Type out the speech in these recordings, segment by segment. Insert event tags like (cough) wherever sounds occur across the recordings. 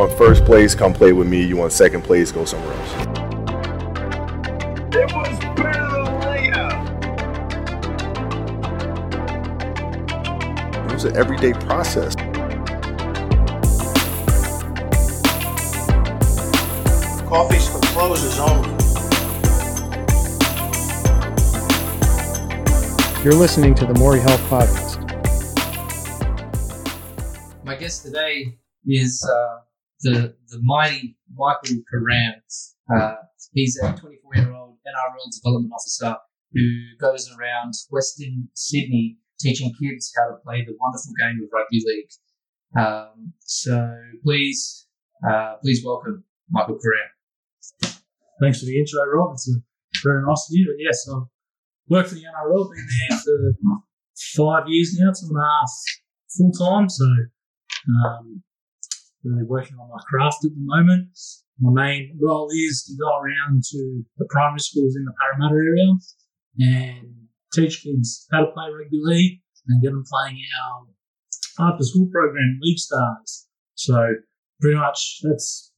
want first place, come play with me. You want second place, go somewhere else. It was better than later. It was an everyday process. Coffee's for closers only. You're listening to the Maury Health Podcast. My guest today is uh, the the mighty Michael Karam. Uh, he's a 24 year old NRL development officer who goes around Western Sydney teaching kids how to play the wonderful game of rugby league. Um, so please, uh, please welcome Michael Karam. Thanks for the intro, Rob. It's very nice of you. But yes, I've worked for the NRL, been there for five years now, two and a half full time. So, um, really working on my craft at the moment. My main role is to go around to the primary schools in the Parramatta area and teach kids how to play rugby league and get them playing our after school program, League Stars. So, pretty much that's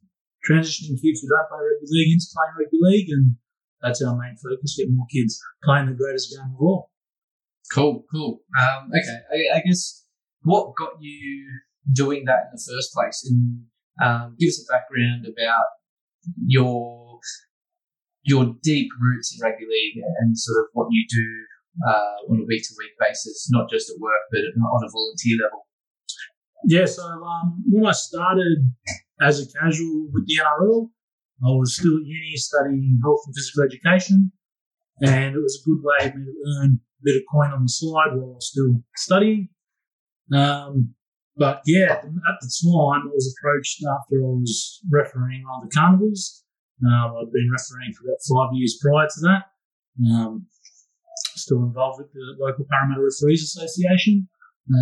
transitioning kids who don't play rugby league into playing rugby league, and that's our main focus: get more kids playing the greatest game of all. Cool, cool. Um, okay, I, I guess what got you doing that in the first place, and um, give us a background about your your deep roots in rugby league and sort of what you do uh, on a week to week basis, not just at work but on a volunteer level. Yeah, so um, when I started as a casual with the NRL, I was still at uni studying health and physical education, and it was a good way for me to earn a bit of coin on the side while I was still studying. Um, but yeah, at the, time, I was approached after I was refereeing on the carnivals. Um, I'd been refereeing for about five years prior to that. Um, still involved with the local Parramatta Referees Association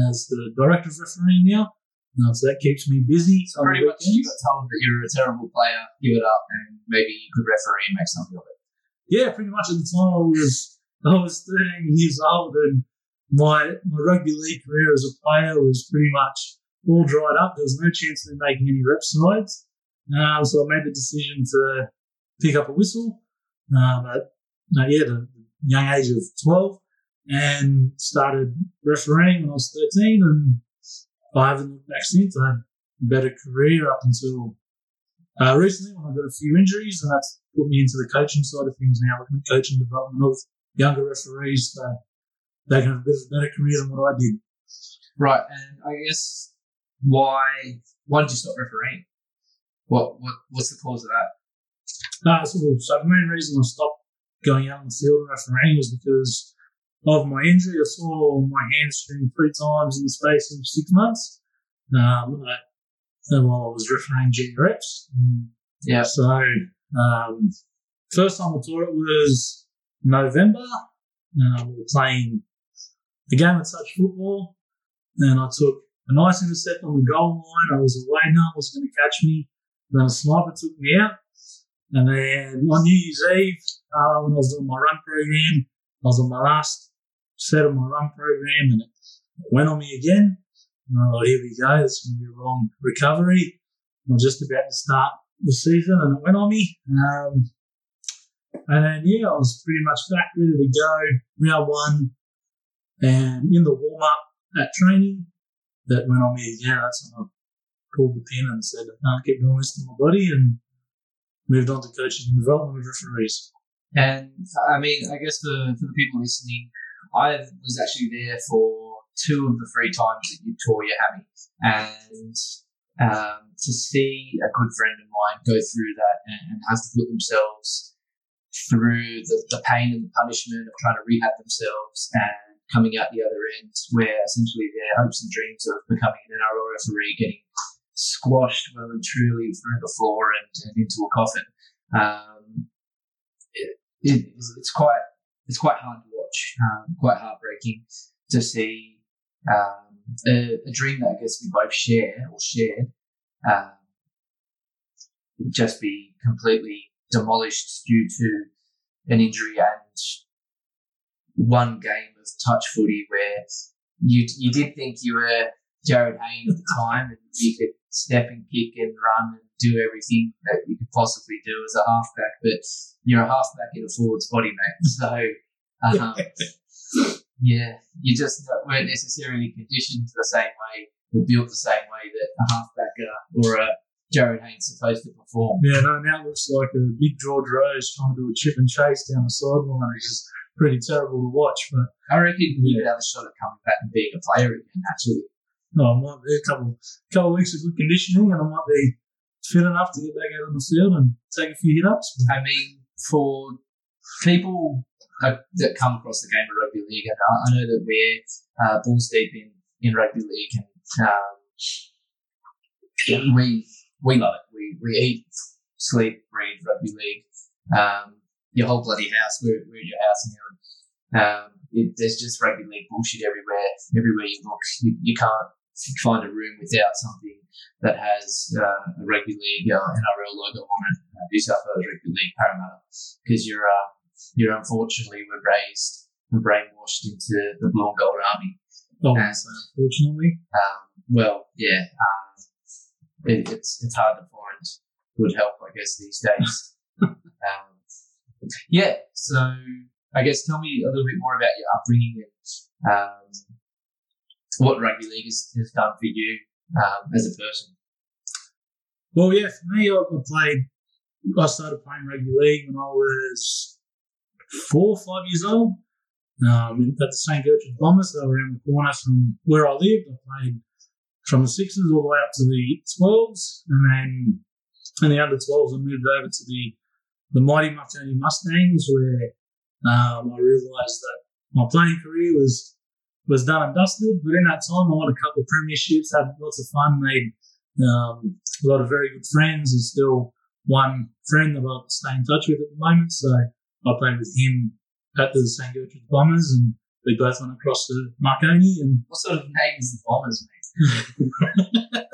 as the director of refereeing now. Um, so that keeps me busy. So pretty much you got told that you're a terrible player, give it up, and maybe you could referee and make something of it. Yeah, pretty much at the time I was I was 13 years old, and my my rugby league career as a player was pretty much all dried up. There was no chance of me making any rep sides, um, so I made the decision to pick up a whistle um, at uh, yeah the young age of 12, and started refereeing when I was 13, and I haven't looked back since. I had a better career up until uh, recently when I got a few injuries, and that's put me into the coaching side of things now, looking at coaching development of younger referees they can have a bit of a better career than what I did. Right, and I guess why why did you stop refereeing? What what what's the cause of that? Uh, so, so the main reason I stopped going out in the field and refereeing was because of my injury. I saw my hamstring three times in the space of six months. Um, and while I was refereeing junior reps. Yeah. So, um, first time I taught it was November. Uh, we were playing a game of touch football, and I took a nice intercept on the goal line. I was away, no one was going to catch me. Then a sniper took me out. And then on New Year's Eve, uh, when I was doing my run program, I was on my last set of my run program and it went on me again. And I thought, here we go, it's going to be a long recovery. I was just about to start the season and it went on me. Um, and then, yeah, I was pretty much back ready to go, round one. And in the warm up at training, that went on me again. That's when I pulled the pin and said, I can't keep doing this to my body and moved on to coaching and development of referees. And I mean, I guess for, for the people listening, I was actually there for two of the three times that you tore your hammy, and um, to see a good friend of mine go through that and, and have to put themselves through the, the pain and the punishment of trying to rehab themselves and coming out the other end, where essentially their hopes and dreams of becoming an NRL referee getting squashed well and truly through the floor and, and into a coffin. Um, it, it, it's quite it's quite hard to watch, um, quite heartbreaking to see um, a, a, dream that I guess we both share or shared um, just be completely demolished due to an injury and one game touch footy where you you did think you were Jarryd Hayne at the time and you could step and kick and run and do everything that you could possibly do as a halfback, but you're a halfback in a forward's body, mate. (laughs) So, um, (laughs) yeah, you just weren't necessarily conditioned the same way or built the same way that a halfback uh, or a Jarryd Hayne's supposed to perform. Yeah, no, now it looks like a big George Rose trying to do a chip and chase down the sideline. It's just pretty terrible to watch. But I reckon he could have a shot at coming back and being a player again, actually. no, I might be a couple couple of weeks of good conditioning, and I might be fit enough to get back out on the field and take a few hit ups. I mean, for people that come across the game of rugby league, and I, I know that we're uh, balls deep in, in rugby league, and um, we we love it. We we eat, sleep, breathe rugby league. Um, your whole bloody house. We're, we're your house now. And, um, it, there's just rugby league bullshit everywhere. Everywhere you look, you, you can't find a room without something that has uh, a rugby league uh, NRL logo on it, uh, New South Wales Rugby League Parramatta, because you're uh, you're unfortunately were raised and brainwashed into the blue and gold army. Oh, And, unfortunately. um, well, yeah, um, it, it's it's hard to find good help, I guess, these days. (laughs) um, yeah, so I guess tell me a little bit more about your upbringing and um, what rugby league has, has done for you um, as a person. Well, yeah, for me, I, played. I started playing rugby league when I was four, or five years old. Um, at the St. Gertrude Bombers, they were around the corner from where I lived. I played from the sixes all the way up to the twelves, and then in the under twelves, I moved over to the the mighty Marconi Mustangs, where um, I realised that my playing career was was done and dusted. But in that time, I won a couple of premierships, had lots of fun, made um, a lot of very good friends. There's still one friend that I stay in touch with at the moment. So I played with him at the St. Gertrude Bombers and we both went across to Marconi and What sort of name is the Bombers, mate? (laughs)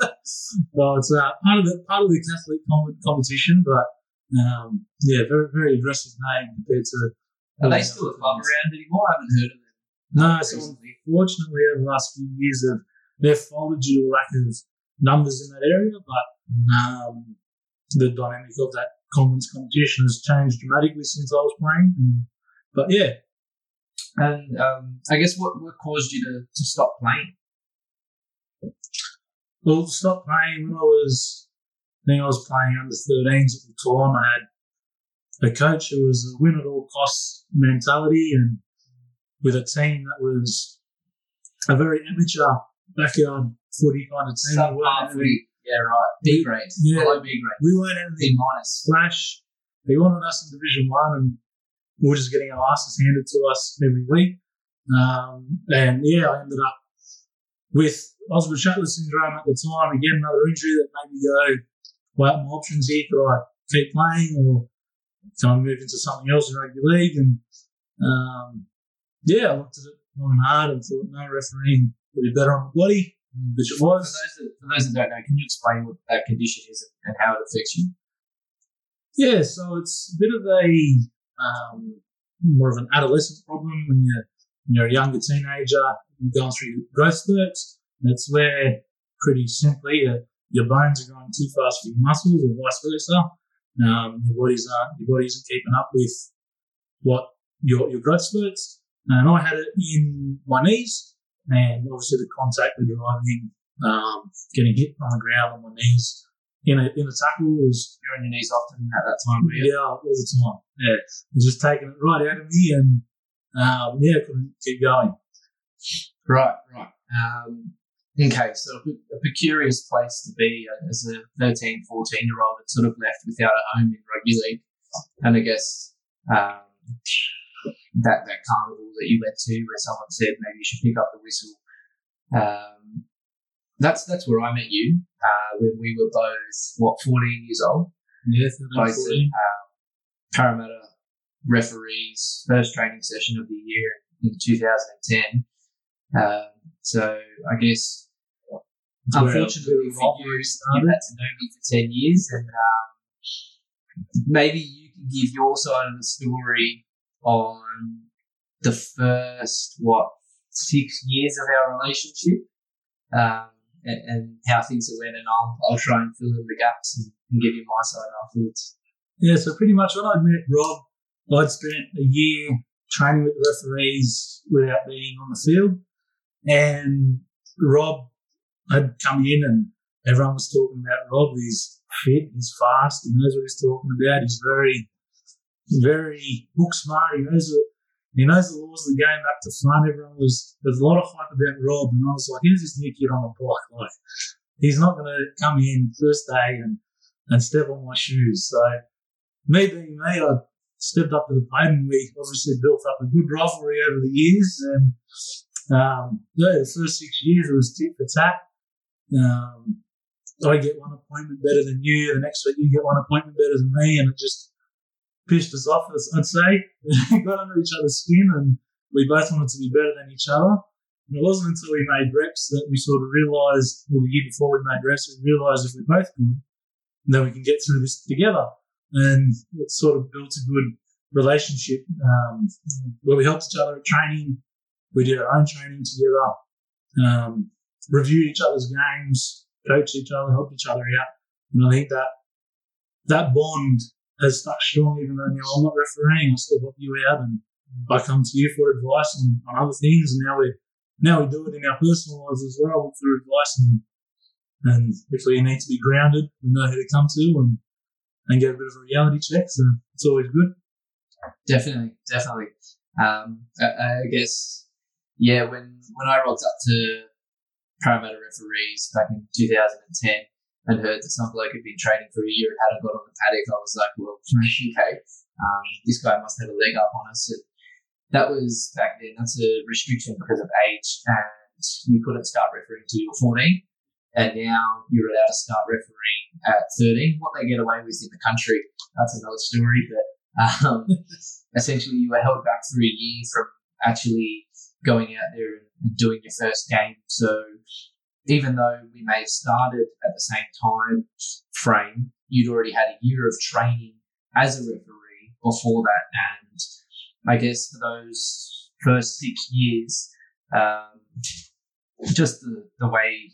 well, it's uh, part of the part of the Catholic competition, but um, yeah, very very aggressive name compared to. Are they still a club around anymore? I haven't heard of them. No, so unfortunately, over the last few years, have they've folded due to a lack of numbers in that area. But um, the dynamic of that conference competition has changed dramatically since I was playing. But yeah, And um, I guess what, what caused you to, to stop playing? well, stop playing when I was. I think I was playing under 13s at the time. I had a coach who was a win at all costs mentality, and with a team that was a very amateur backyard footy kind of team. We weren't Subpar footy. Yeah, right. B grade. Yeah. Below B grade. we weren't having B minus. splash. They wanted us in Division One, and we were just getting our asses handed to us every week. Um, and yeah, I ended up with Osgood-Schlatter syndrome at the time. Again, another injury that made me go, well, my options here could I keep playing or can I move into something else in rugby league? And um, yeah, I looked at it long and hard and thought, no, refereeing would be better on my body, which it For was. those, that, for those that don't know, can you explain what that condition is and how it affects you? Yeah, so it's a bit of a um, more of an adolescent problem when you're when you're a younger teenager, you're going through growth spurts. That's where, pretty simply, uh, your bones are growing too fast for your muscles, or vice versa. Um, your aren't your body isn't keeping up with what your your growth spurts. And I had it in my knees, and obviously the contact, the driving, um, getting hit on the ground on my knees in a in a tackle was You're on your knees often at that time, you? yeah, all the time. Yeah, just taking it right out of me, and um, yeah, couldn't keep going. Right, right. Um, okay, so a, precarious place to be as a 13, 14 year old that's sort of left without a home in rugby league. And I guess um, that, that carnival that you went to where someone said maybe you should pick up the whistle. Um, that's that's where I met you uh, when we were both, what, 14 years old? Yeah, both at um, Parramatta referees first training session of the year in 2010. Um, so I guess unfortunately for you, you've had to know me for 10 years and um, maybe you can give your side of the story on the first, what, six years of our relationship. Um, and, and how things went, and I'll I'll try and fill in the gaps and, and give you my side afterwards. Yeah, so pretty much when I met Rob, I'd spent a year training with the referees without being on the field. And Rob had come in and everyone was talking about Rob. He's fit, he's fast, he knows what he's talking about. He's very, very book smart. He knows what, he knows the laws of the game back to front. Everyone was, there's a lot of hype about Rob. And I was like, who's this new kid on the block? Like, he's not going to come in first day and, and step on my shoes. So me being me, I stepped up to the plate and we obviously built up a good rivalry over the years. And um, yeah, the first six years it was tit for tat. Um, I get one appointment better than you. The next week you get one appointment better than me, and it just pissed us off. I'd say (laughs) got under each other's skin, and we both wanted to be better than each other. And it wasn't until we made reps that we sort of realised, well, the year before we made reps, we realised if we're both good, then we can get through this together and it sort of built a good relationship um, where we helped each other at training. We did our own training together, um, reviewed each other's games, coached each other, helped each other out. And I think that that bond has stuck strong, even though you I'm not refereeing, I still help you out and I come to you for advice on, on other things. And now we now we do it in our personal lives as well for advice. And, and if we need to be grounded, we know who to come to and and get a bit of a reality check. So it's always good. Definitely, definitely. Um, I, I, guess, yeah, when, when I rocked up to Parramatta referees back in 2010 and heard that some bloke had been training for a year and hadn't got on the paddock, I was like, well, (laughs) okay, um, this guy must have a leg up on us. And that was back then, that's a restriction because of age and you couldn't start refereeing until you were 14 and now you're allowed to start refereeing at 13. What they get away with in the country, that's another story. But um, (laughs) essentially, you were held back for a year from actually going out there and doing your first game. So even though we may have started at the same time frame, you'd already had a year of training as a referee before that. And I guess for those first six years, um, just the, the way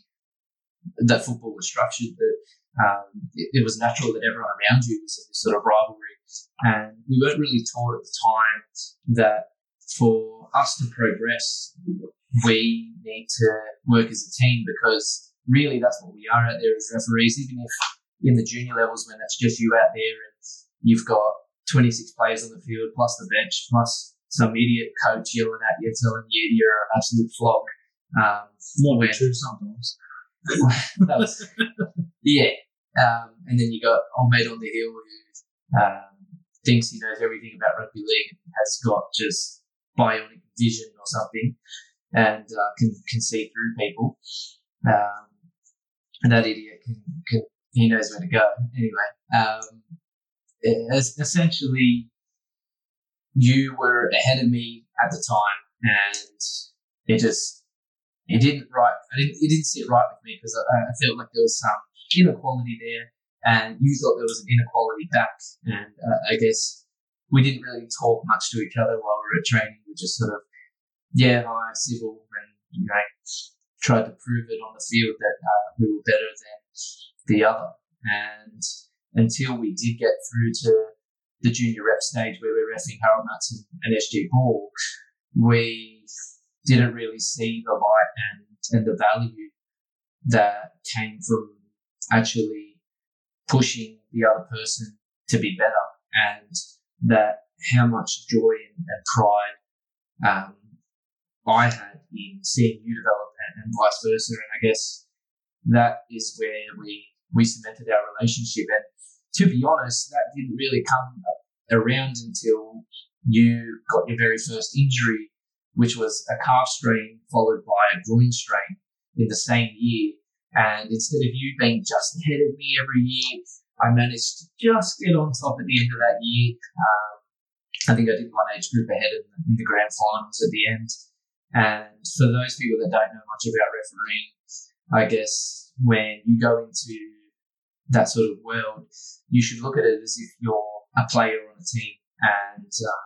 that football was structured that um, it, it, was natural that everyone around you was in this sort of rivalry. And we weren't really taught at the time that for us to progress, we need to work as a team because really that's what we are out there as referees. Even if in the junior levels when it's just you out there and you've got 26 players on the field plus the bench plus some idiot coach yelling at you telling you you're an absolute flog. Um, More true sometimes. (laughs) that was, yeah. Um, and then you got old mate on the hill who um, thinks he knows everything about rugby league and has got just bionic vision or something and uh, can, can see through people. Um, and that idiot can, can, he knows where to go. Anyway, um, essentially, you were ahead of me at the time and it just it didn't right. I didn't. It didn't sit right with me because I, I, felt like there was some inequality there, and you thought there was an inequality back. And uh, I guess we didn't really talk much to each other while we were training. We just sort of, yeah, hi, civil, and you know, tried to prove it on the field that uh, we were better than the other. And until we did get through to the junior rep stage where we're refing Harold and, and SG Ball, we didn't really see the light and, and the value that came from actually pushing the other person to be better and that how much joy and, pride um, I had in seeing you develop and, and, vice versa. And I guess that is where we, we cemented our relationship. And to be honest, that didn't really come around until you got your very first injury which was a calf strain followed by a groin strain in the same year. And instead of you being just ahead of me every year, I managed to just get on top at the end of that year. Um, I think I did one age group ahead in the, in the grand finals at the end. And for those people that don't know much about refereeing, I guess when you go into that sort of world, you should look at it as if you're a player on a team and um,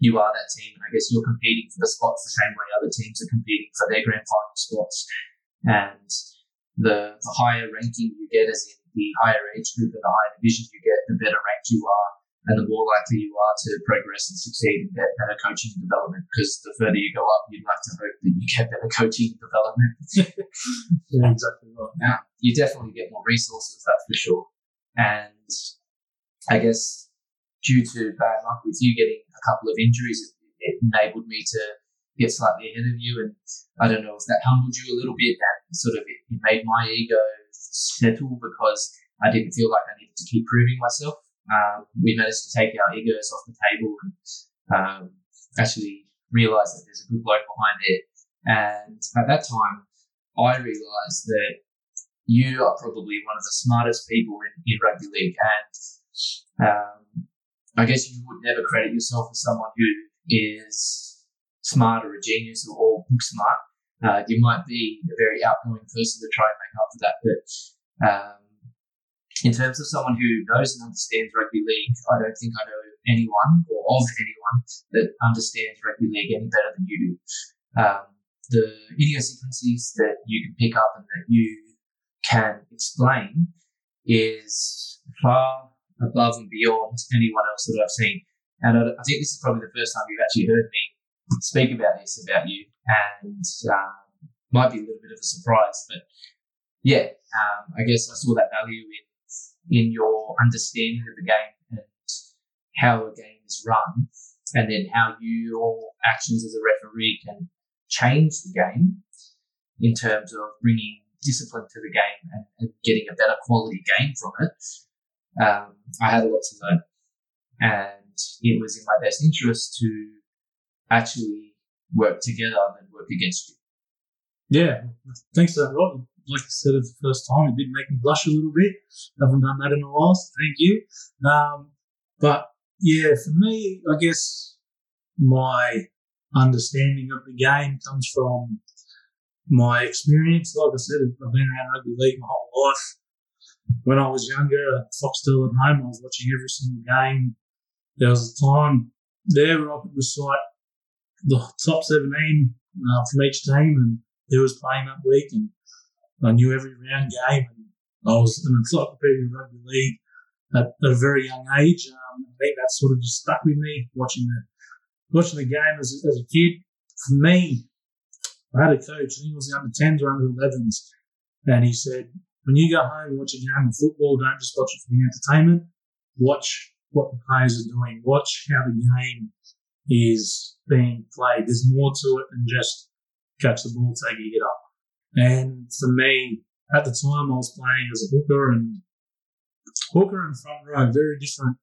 you are that team. And I guess you're competing for the spots the same way other teams are competing for their grand final spots. And the, the higher ranking you get, as in the higher age group and the higher division you get, the better ranked you are and the more likely you are to progress and succeed and get better coaching and development. Because the further you go up, you'd like to hope that you get better (laughs) coaching and development. Yeah, exactly right. Now, you definitely get more resources, that's for sure. And I guess due to bad luck with you getting a couple of injuries, it, it enabled me to get slightly ahead of you. And I don't know if that humbled you a little bit and sort of it, it made my ego settle because I didn't feel like I needed to keep proving myself. Um, we managed to take our egos off the table and um, actually realize that there's a good bloke behind it. And at that time, I realized that you are probably one of the smartest people in, in rugby league. And um, I guess you would never credit yourself as someone who is smart or a genius or, or book smart. Uh, you might be a very outgoing person to try and make up for that, but um, in terms of someone who knows and understands rugby league, I don't think I know anyone or of anyone that understands rugby league any better than you do. Um, the idiosyncrasies that you can pick up and that you can explain is far above and beyond anyone else that I've seen. And I, I think this is probably the first time you've actually heard me speak about this about you, and um, might be a little bit of a surprise, but yeah, um, I guess I saw that value in in your understanding of the game and how a game is run, and then how your actions as a referee can change the game in terms of bringing discipline to the game and, and getting a better quality game from it. Um, I had a lot to learn, and it was in my best interest to actually work together than work against you. Yeah, thanks for that, Rob. Like I said, it's the first time. It did make me blush a little bit. haven't done that in a while, so thank you. Um, but yeah, for me, I guess my understanding of the game comes from my experience. Like I said, I've been around rugby league my whole life. When I was younger at Foxtel at home, I was watching every single game. There was a time there where I could recite the top 17 uh, from each team and who was playing that week. And I knew every round game. And I was an encyclopedia of rugby league at, at, a very young age. Um, I think that sort of just stuck with me watching the watching the game as, as a kid. For me, I had a coach, think it was the under 10s or under 11s, and he said, when you go home and watch a game of football, don't just watch it for the entertainment. Watch what the players are doing. Watch how the game is being played. There's more to it than just catch the ball, take it, get up. And for me, at the time, I was playing as a hooker and hooker and front row, very different,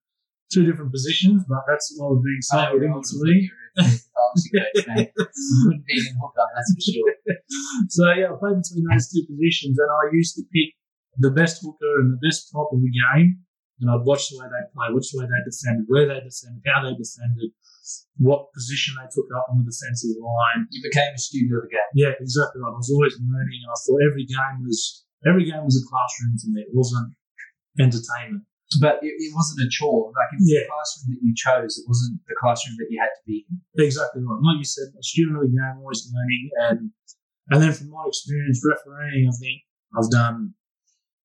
two different positions, but that's what was being I sold into me. Obviously, coach. Wouldn't be in hooker, that's for sure. so yeah, I played between those two positions, and I used to pick the best hooker and the best prop of the game, and I'd watch the way they play, the way they defended, where they defended, how they defended, what position they took up on the defensive line. You became a student of the game. Yeah, exactly right. I was always learning, and I thought every game was every game was a classroom to me. It wasn't entertainment. But it, it wasn't a chore. Like it was Yeah. the classroom that you chose. It wasn't the classroom that you had to be in. Exactly right. Like you said, a student of the game, always learning, and and then from my experience refereeing, I think I've done,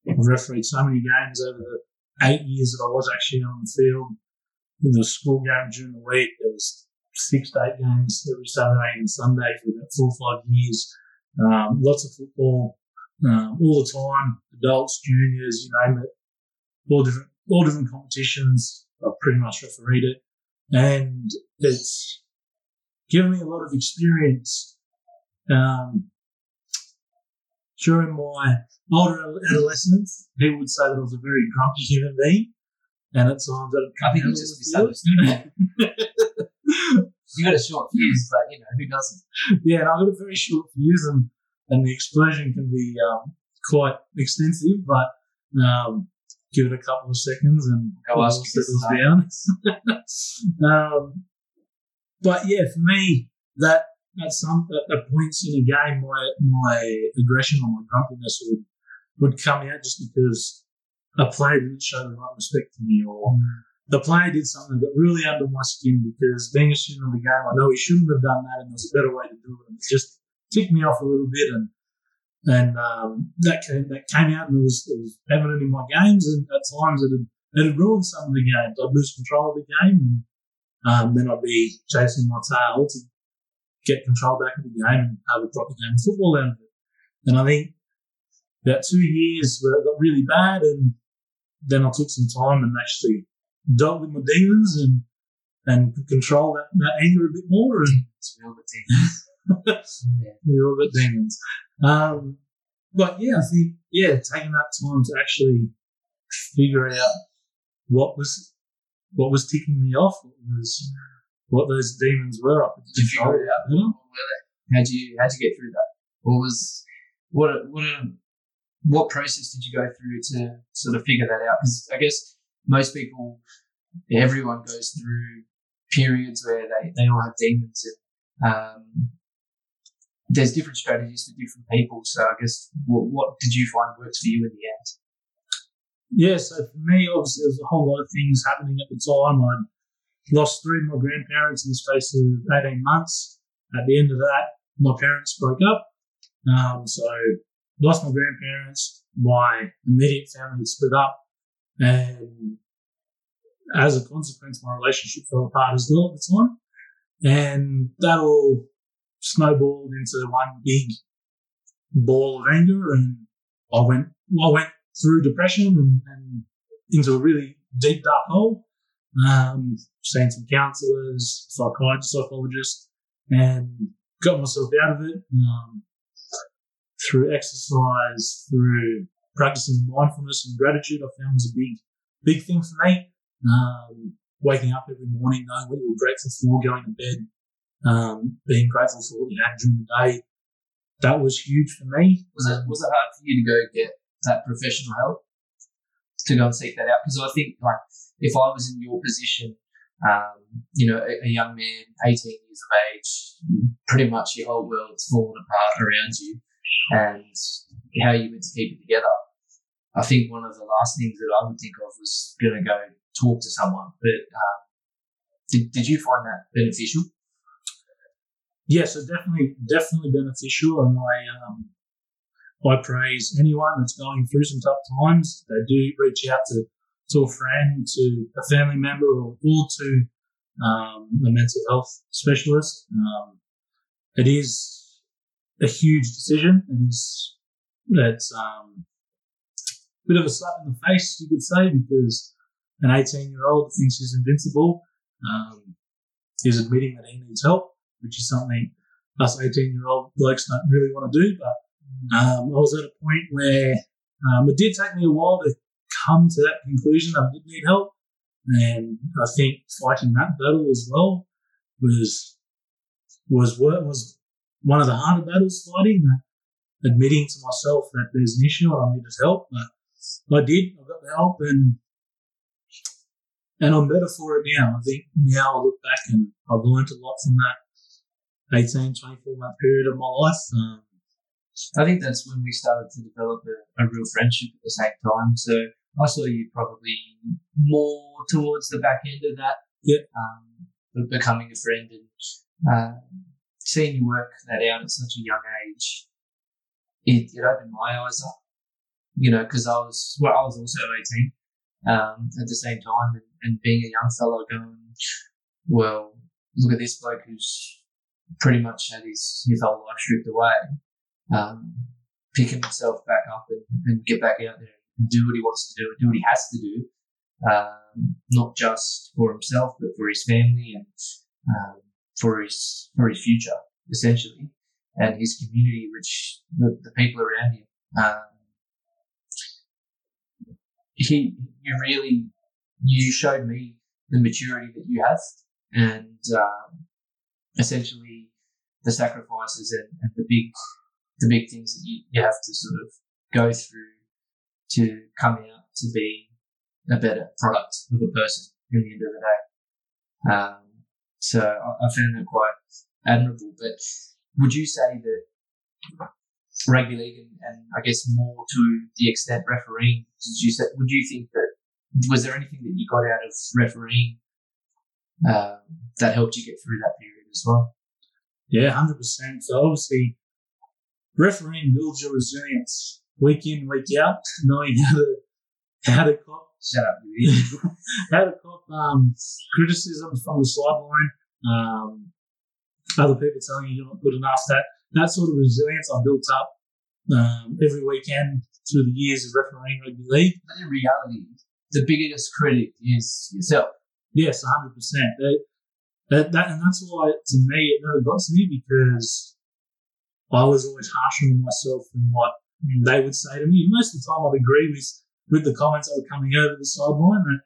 I've refereed so many games over the eight years that I was actually on the field. In the school game during the week, there was six to eight games every Saturday and Sunday for about four or five years. Um, lots of football, um, all the time. Adults, juniors, you name it, all different, all different competitions. I've pretty much refereed it, and it's given me a lot of experience um, during my older adolescence. People would say that I was a very grumpy human being, and at times I'd I think you of just misunderstood it. (laughs) You got a short fuse, but you know who doesn't? yeah, and I've got a very short fuse, and, and the explosion can be um, quite extensive, but um, give it a couple of seconds and Go it ask settles down. (laughs) um, but yeah, for me, that at some at, points in a game, my my aggression or my grumpiness would would come out just because a player didn't show the right respect to me, or the player did something that got really under my skin because being a student of the game, I know he shouldn't have done that, and there's a better way to do it. And it just ticked me off a little bit, and and um, that came that came out and it was it was evident in my games, and at times it had it had ruined some of the games. I'd lose control of the game, and um, then I'd be chasing my tail to get control back of the game and have a proper game of football out of it. And I think about two years where it got really bad, and then I took some time and actually dealt with my demons and and control that, that anger a bit more and It's real good (laughs) team. yeah. little bit demons. Um, but yeah, I think yeah, taking that time to actually figure out what was what was ticking me off, what was what those demons were. up could Did you figure it out? were they? How'd you how'd you get through that? What was what what what process did you go through to sort of figure that out? Because I guess most people, everyone goes through periods where they, they all have demons and um, there's different strategies for different people. So I guess what, what did you find worked for you in the end? Yeah, so for me, obviously, there's a whole lot of things happening at the time. I lost three of my grandparents in the space of 18 months. At the end of that, my parents broke up. Um, so lost my grandparents. My immediate family split up. And as a consequence, my relationship fell apart as well at the time. And that all snowballed into one big ball of anger. And I went, I went through depression and, and into a really deep dark hole. Um, seen some counsellors, psychiatrists, psychologists, and got myself out of it um, through exercise, through practicing mindfulness and gratitude. I found was a big, big thing for me. Um, waking up every morning, knowing what you were grateful for, going to bed, um, being grateful for what you had during the day. That was huge for me. Was it was it hard for you to go get that professional help to go and seek that out? Because I think like if I was in your position, um, you know, a, a young man, eighteen years of age, pretty much your whole world's fallen apart around you, and how you meant to keep it together. I think one of the last things that I would think of was going to go talk to someone. But um, did did you find that beneficial? Yeah, so definitely, definitely beneficial. And I, um, I praise anyone that's going through some tough times. They do reach out to, to a friend, to a family member, or, or to um, a mental health specialist. Um, it is a huge decision. It is it's um, a bit of a slap in the face, you could say, because an 18 year old thinks he's invincible. Um, is admitting that he needs help, which is something us 18 year old blokes don't really want to do. But um, I was at a point where um, it did take me a while to come to that conclusion I did need help. And I think fighting that battle as well was was was one of the harder battles fighting. Admitting to myself that there's an issue and I needed help, but I did. I got the help and and I'm better for it now. I think now I look back and I've learned a lot from that 18, 24 month period of my life. Um, I think that's when we started to develop a, a real friendship at the same time. So I saw you probably more towards the back end of that. Yeah. Um, be- becoming a friend and uh, seeing you work that out at such a young age, it, it opened my eyes up. You know, because I was well, I was also eighteen um, at the same time, and, and being a young fellow going, well, look at this bloke who's pretty much had his his whole life stripped away um, picking himself back up and, and get back out there and do what he wants to do and do what he has to do, um, not just for himself but for his family and um, for his for his future essentially and his community, which the, the people around him. Um, he, you really, you showed me the maturity that you have and um, essentially the sacrifices and, and the big the big things that you, you have to sort of go through to come out to be a better product of a person in the end of the day. Um, so I, I found that quite admirable. But would you say that rugby league and, and I guess more to the extent refereeing, you would you think that was there anything that you got out of refereeing um, that helped you get through that period as well? yeah, 100%. So obviously, refereeing builds your resilience week in, week out, (laughs) knowing how to how to cop Shut up, (laughs) how to cop um, criticisms from the sideline, um, other people telling you you're not good enough. That that sort of resilience I built up um, every weekend through the years of refereeing rugby league. But in reality, the biggest critic is yourself. Yes, hundred percent. That, that and that's why to me it never got to me because I was always harsher on myself than what they would say to me. Most of the time, I'd agree with with the comments that were coming over the sideline and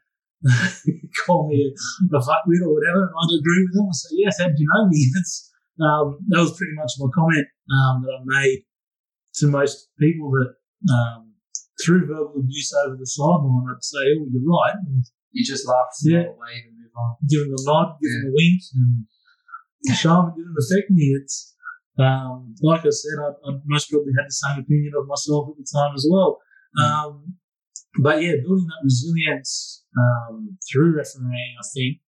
(laughs) call me a, a fuckwit or whatever, and I'd agree with them. I'd say, "Yes, how did you know me?" (laughs) It's, um, that was pretty much my comment um, that I made to most people that um, through verbal abuse over the sideline, I'd say, "Oh, you're right." And You just laugh, Yeah. away, and move on. give him a nod, give him a wink, and show him it didn't affect me. It's um, like I said, I, I most probably had the same opinion of myself at the time as well. Um, but yeah, building that resilience um, through refereeing, I think,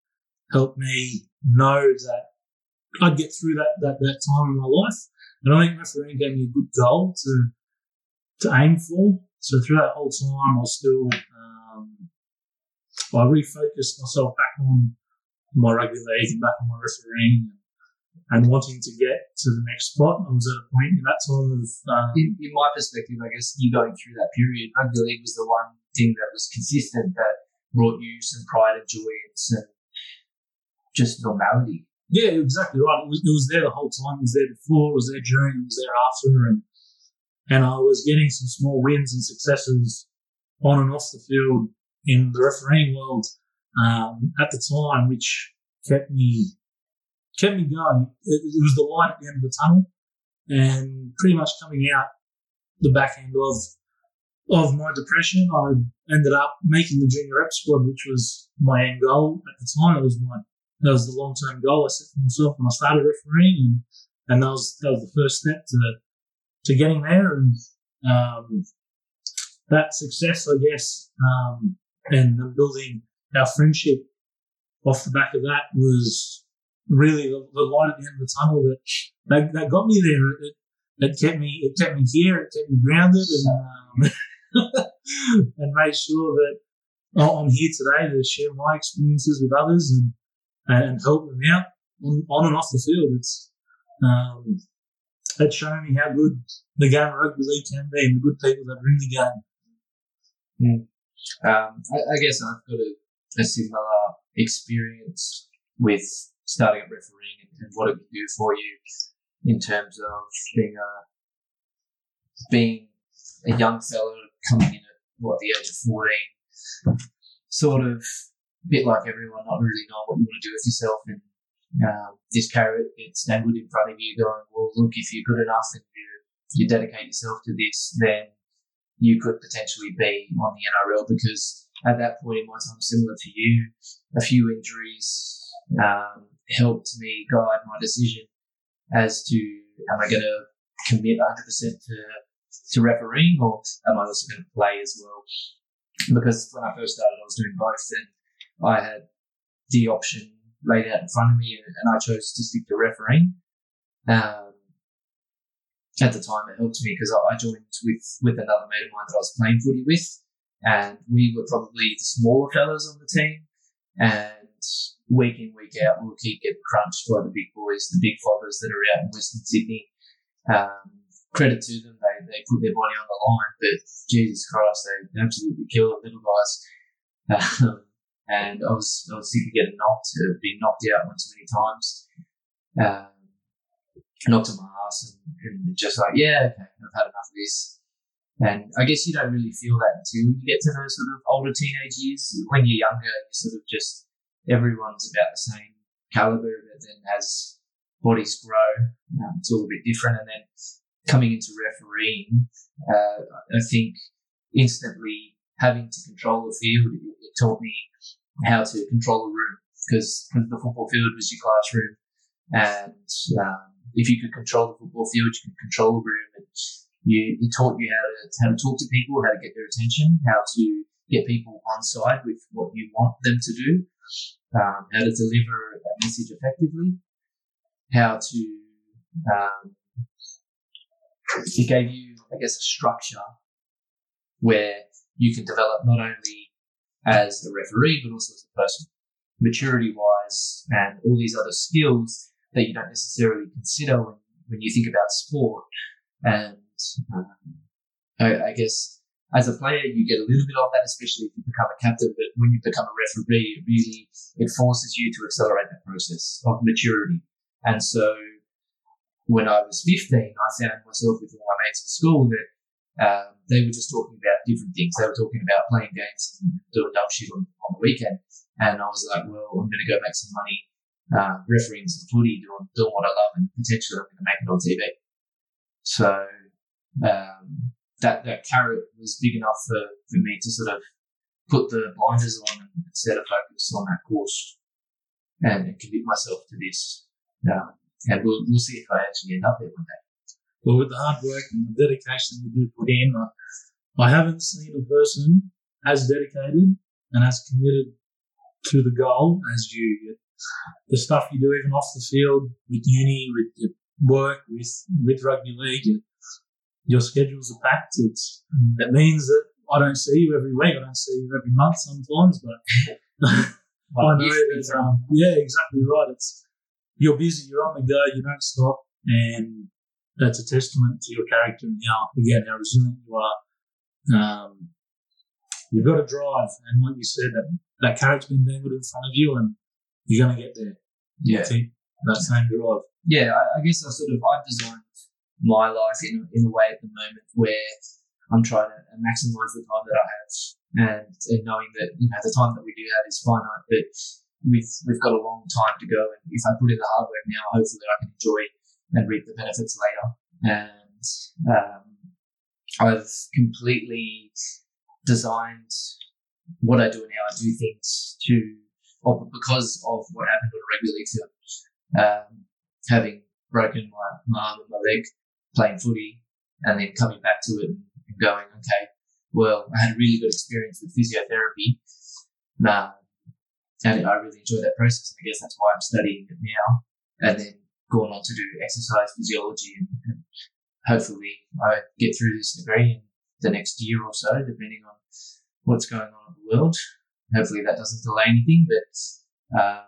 helped me know that I'd get through that, that that time in my life. And I think refereeing gave me a good goal to to aim for. So through that whole time, I was still um, I refocused myself back on my rugby league and back on my refereeing and wanting to get to the next spot. I was at a point in that time of um, In, in my perspective, I guess you going through that period, rugby league was the one thing that was consistent that brought you some pride and joy and some just normality. yeah, exactly right. It was, it was there the whole time. It was there before. It was there during. It was there after, and and I was getting some small wins and successes on and off the field in the refereeing world um, at the time, which kept me kept me going. It, it was the light at the end of the tunnel, and pretty much coming out the back end of of my depression, I ended up making the junior rep squad, which was my end goal at the time. It was my that was the long term goal I set for myself when I started refereeing, and, and that was that was the first step to to getting there, and um, that success, I guess, um, and building our friendship off the back of that was really the, the light at the end of the tunnel that that, that got me there. It, it kept me it kept me here. It kept me grounded, and um, (laughs) and made sure that I'm here today to share my experiences with others and and help them out on, on and off the field. It's um, it's shown me how good the game of rugby league can be and the good people that are in the game. Um, I, I guess I've got a, a similar experience with starting at refereeing and, and what it can do for you in terms of being a being a young fella coming in at what the age of fourteen, sort of a bit like everyone, not really knowing what you want to do with yourself, and um, this carrot gets dangled in front of you, going, "Well, look, if you're good enough and you you dedicate yourself to this, then you could potentially be on the NRL because at that point in my time, similar to you, a few injuries um, helped me guide my decision as to am I going to commit 100% to to refereeing or am I also going to play as well? Because when I first started, I was doing both, and I had the option laid out in front of me, and, I chose to stick to refereeing. Um, at the time, it helped me because I, joined with with another mate of mine that I was playing footy with, and we were probably the smaller fellas on the team. And week in, week out, we'll keep getting crunched by the big boys, the big fathers that are out in Western Sydney. Um, credit to them, they, they put their body on the line, but Jesus Christ, they absolutely kill the little guys. Um, and I was I was sick of getting knocked, uh, being knocked out one too many times. Um, knocked on my ass and, and just like, yeah, okay, I've had enough of this. And I guess you don't really feel that until you get to those sort of older teenage years. When you're younger, you sort of just everyone's about the same caliber, but then as bodies grow, um, it's all a bit different. And then coming into refereeing, uh, I think instantly having to control the field, it, it taught me how to control a room because the football field was your classroom, and um, if you could control the football field, you could control the room. And you, it taught you how to how to talk to people, how to get their attention, how to get people on side with what you want them to do, um, how to deliver that message effectively, how to um, it gave you, I guess, a structure where you can develop not only as a referee, but also as a person, maturity wise, and all these other skills that you don't necessarily consider when, when you think about sport. And um, I, I guess as a player, you get a little bit of that, especially if you become a captain. But when you become a referee, it really it forces you to accelerate that process of maturity. And so, when I was 15, I found myself with all my mates at school that um, they were just talking about different things. They were talking about playing games and doing dumb shit on, on the weekend. And I was like, well, I'm going to go make some money uh, refereeing some footy, doing, doing what I love, and potentially I'm going to make it on TV. So um, that that carrot was big enough for, for me to sort of put the blinders on and set a focus on that course and, and commit myself to this. Um, and we'll, we'll see if I actually end up there one day. Well, with the hard work and the dedication you do put in, I, I haven't seen a person as dedicated and as committed to the goal as you. The stuff you do even off the field with uni, with your work, with with rugby league, your schedules are packed. It's, it means that I don't see you every week. I don't see you every month sometimes, but (laughs) I know that, um, yeah, exactly right. It's, you're busy, you're on the go, you don't stop. And that's a testament to your character and how, again, how resilient you are. Um, you've got to drive. And like you said, that, that carrot's been dangled in front of you and you're going to get there. Yeah. Keep that same drive. Yeah, I, I guess I sort of, I've designed my life in, in a way at the moment where I'm trying to maximize the time that I have and, and knowing that, you know, the time that we do have is finite, but we've, we've got a long time to go. And if I put in the hard work now, hopefully I can enjoy and reap the benefits later. And, um, I've completely designed what I do and how I do things to, or because of what happened on a regular field. Um, having broken my, my arm and my leg playing footy and then coming back to it and going, okay, well, I had a really good experience with physiotherapy. And I really enjoy that process. And I guess that's why I'm studying it now. And then going on to do exercise physiology and, and hopefully I get through this degree in the next year or so, depending on what's going on in the world. Hopefully that doesn't delay anything, but, um,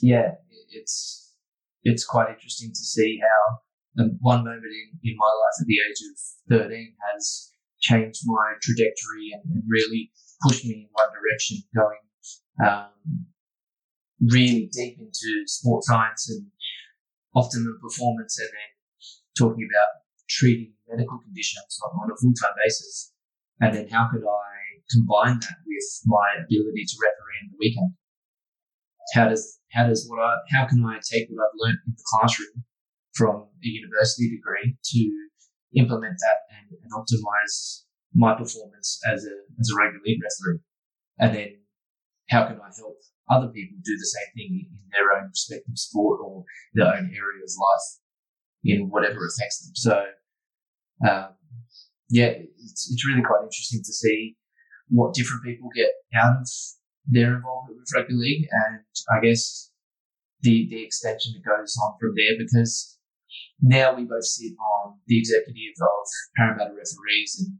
yeah, it's, it's quite interesting to see how one moment in, in my life at the age of 13 has changed my trajectory and, and really pushed me in one direction, going um, really deep into sports science and optimum performance, and then talking about treating medical conditions on, on a full time basis. And then how could I combine that with my ability to referee in the weekend? How does how does what I how can I take what I've learned in the classroom from a university degree to implement that and, and optimize my performance as a as a rugby league referee. And then how can I help other people do the same thing in their own respective sport or their own area of life in whatever affects them. So um, yeah, it's, it's really quite interesting to see what different people get out of their involvement with rugby league and I guess the the extension that goes on from there because now we both sit on the executive of Parramatta referees and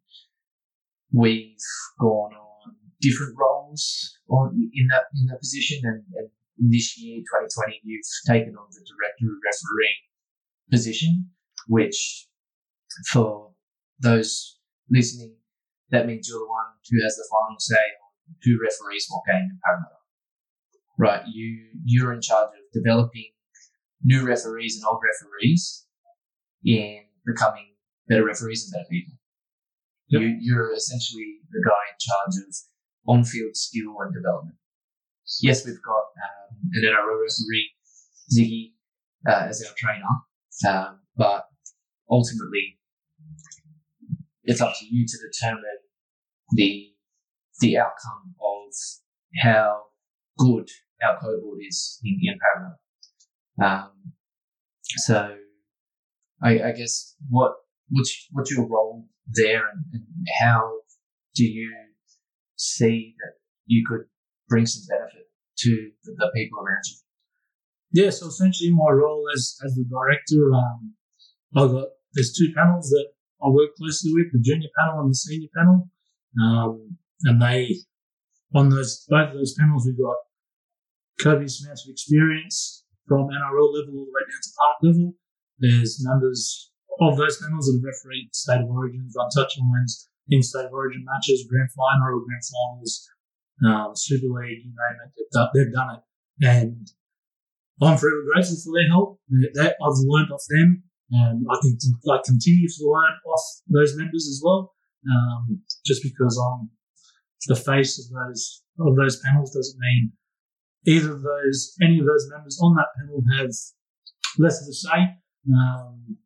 we've gone on different roles on in that in that position and, and this year 2020 you've taken on the director of refereeing position which for those listening that means you're the one who has the final say on who referees what game in Parramatta. Right you you're in charge of developing new referees and old referees in becoming better referees and better people. Yep. You, you're essentially the guy in charge of on-field skill and development. Yes, we've got um, an NRL referee, Ziggy, uh, as our trainer, um, but ultimately, it's up to you to determine the the outcome of how good our cohort is in, in. Um, so I, I guess what what's what's your role there, and, and how do you see that you could bring some benefit to the, the people around you? Yeah, so essentially my role as as the director, um, I've got there's two panels that I work closely with, the junior panel and the senior panel. Um, and they, on those, both of those panels, we've got copious amounts of experience from NRL level all the way down to park level. There's members of those panels that have refereed state of origins, run touch lines, in state of origin matches, grand final or grand finals, um, Super League, you name it, they've done, they've done it. And I'm forever grateful for their help. That I've learned off them, and I can I continue to learn off those members as well. Um, just because I'm the face of those of those panels doesn't mean either of those any of those members on that panel have less of a say. Um,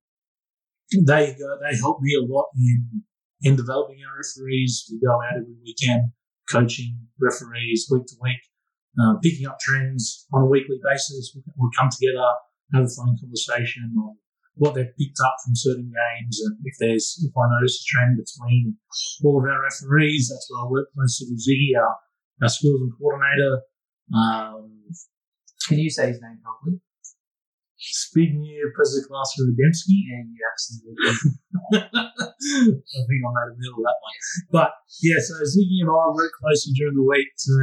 they go, they help me a lot in in developing our referees. We go out every weekend coaching referees week to week, uh, picking up trends on a weekly basis. We, we come together, have a phone conversation on what they've picked up from certain games, and if there's if I notice a trend between all of our referees, that's where I work closely with Ziggy, our, our skills and coordinator. Um, Can you say his name properly? Zbigniew Przeklasky Rudemski. Yeah, you absolutely. (laughs) I think I made a middle of that one. But yeah, so Ziggy and I work closely during the week to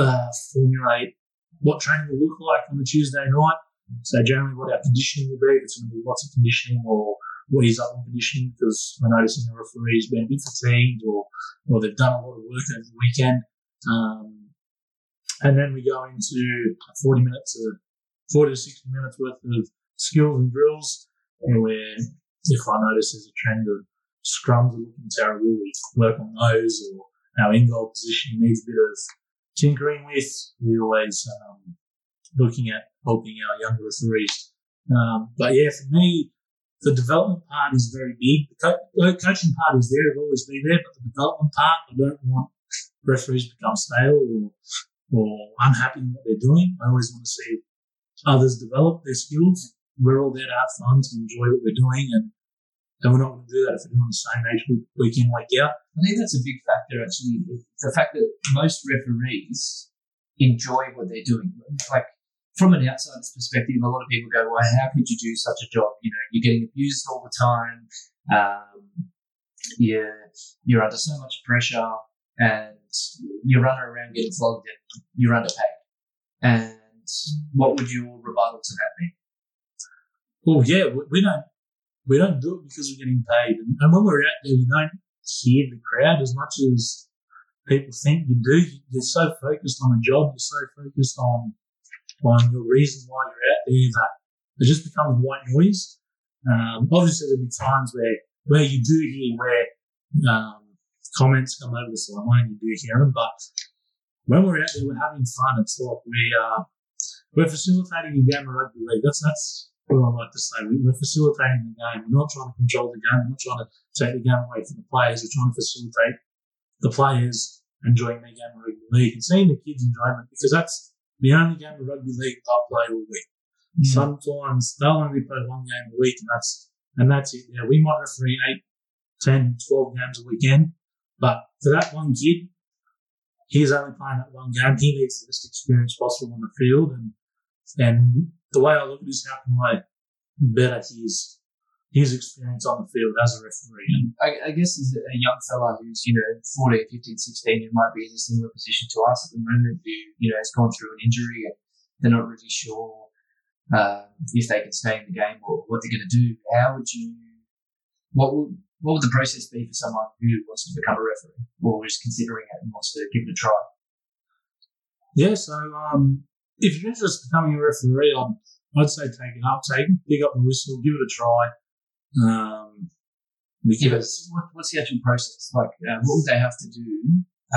uh, formulate what training will look like on the Tuesday night. So generally what our conditioning will be, if it's going to be lots of conditioning or what is up on conditioning because we're noticing the referee's been a bit fatigued or, or they've done a lot of work over the weekend. Um, and then we go into 40 minutes of 40 to 60 minutes worth of skills and drills And where if I notice there's a trend of scrums are looking terrible, we work on those or our in goal positioning needs a bit of tinkering with. We're always um, looking at helping our younger referees. Um, but yeah, for me, the development part is very big. The, co- the coaching part is there, it'll always be there, but the development part, I don't want referees to become stale or, or unhappy in what they're doing. I always want to see others develop their skills. We're all there to have fun, to enjoy what we're doing, and, and we're not going to do that if we're doing the same age week, week in, week out. I think that's a big factor, actually. The fact that most referees enjoy what they're doing. Like, from an outsider's perspective, a lot of people go, well, how could you do such a job? You know, you're getting abused all the time. Um, you're, you're under so much pressure and you're running around getting flogged and you're underpaid. And what would your rebuttal to that be? Well, yeah, we, don't we don't do it because we're getting paid, and, and when we're out there, you don't hear the crowd as much as people think you do. You're so focused on a job, you're so focused on on your reason why you're out there that it just becomes white noise. Um, obviously, there'll be times where where you do hear where um, comments come over the sideline, you do hear them, but when we're out there, we're having fun. It's like we are we're facilitating a game of rugby league. That's that's what I like to say. We're facilitating the game. We're not trying to control the game. We're not trying to take the game away from the players. We're trying to facilitate the players enjoying their game of rugby league and seeing the kids enjoying it because that's the only game of rugby league they'll play all week. Mm. Sometimes they'll only play one game a week and that's and that's it. Yeah, we might referee 8, 10, 12 games a weekend, but for that one kid, he's only playing that one game. He needs the best experience possible on the field and and the way I look at it is how can I better his his experience on the field as a referee. And I, I guess as a young fella who's, you know, 14, 15, 16, who might be in a similar position to us at the moment, who, you know, has gone through an injury and they're not really sure uh, if they can stay in the game or what they're going to do, how would you, what would, what would the process be for someone who wants to become a referee or is considering it and wants to give it a try? Yeah, so um, if you're interested in becoming a referee, I'd, I'd say take it up, take it, pick up the whistle, give it a try. Um, because what, what's the actual process? Like, uh, what would they have to do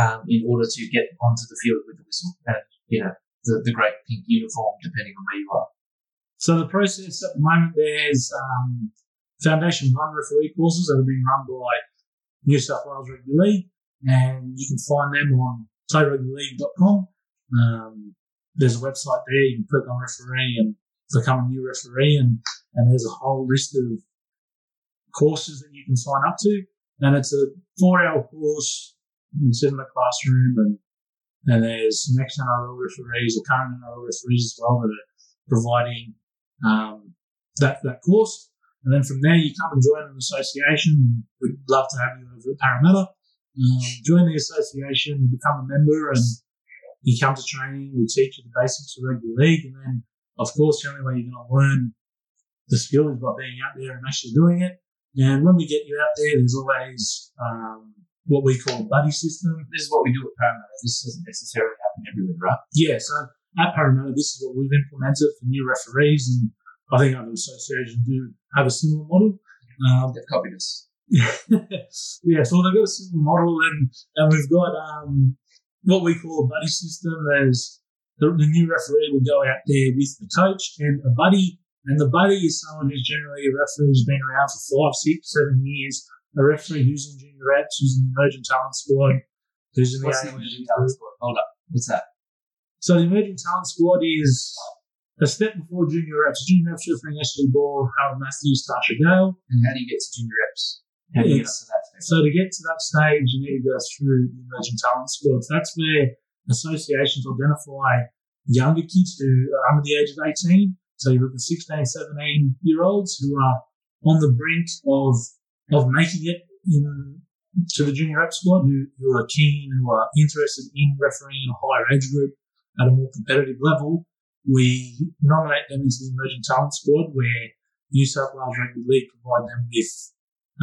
um, in order to get onto the field with the whistle and you know the, the great pink uniform, depending on where you are? So the process at the moment there's um, Foundation One referee courses that are being run by New South Wales Rugby League, and you can find them on playrugbyleague.com. Um, there's a website there. You can click on referee and become a new referee, and, and there's a whole list of courses that you can sign up to. And it's a four hour course. You sit in the classroom and, and there's some ex NRL referees or current NRL referees as well that are providing, um, that, that course. And then from there, you come and join an association. We'd love to have you over at Parramatta. Um, join the association, you become a member, and you come to training. We teach you the basics of rugby league, and then, of course, the only way you're going to learn the skill is by being out there and actually doing it. And when we get you out there, there's always um, what we call a buddy system. This is what we do at Parramatta. This doesn't necessarily happen everywhere, right? Yeah, so at Parramatta, this is what we've implemented for new referees, and I think other associations do have a similar model. Um, They've copied us. (laughs) yeah, so they've got a similar model, and, and we've got um, what we call a buddy system. There's the, the new referee will go out there with the coach and a buddy, and the buddy is someone who's generally a referee who's been around for five, six, seven years. A referee who's in junior reps, who's in the emerging talent squad, who's in the What's the emerging talent squad? Hold up. What's that? So the emerging talent squad is a step before junior reps. Junior reps refereeing SG Ball, Harold Matthews, Tarsha Gale. And how do you get to junior reps? How do you get to that stage? So to get to that stage, you need to go through the emerging talent squads. That's where associations identify younger kids who are under the age of 18. So you're looking 16, 17 year olds who are on the brink of of making it in to the junior rep squad, who, who are keen, who are interested in refereeing in a higher age group at a more competitive level. We nominate them into the emerging talent squad, where New South Wales Rugby League provide them with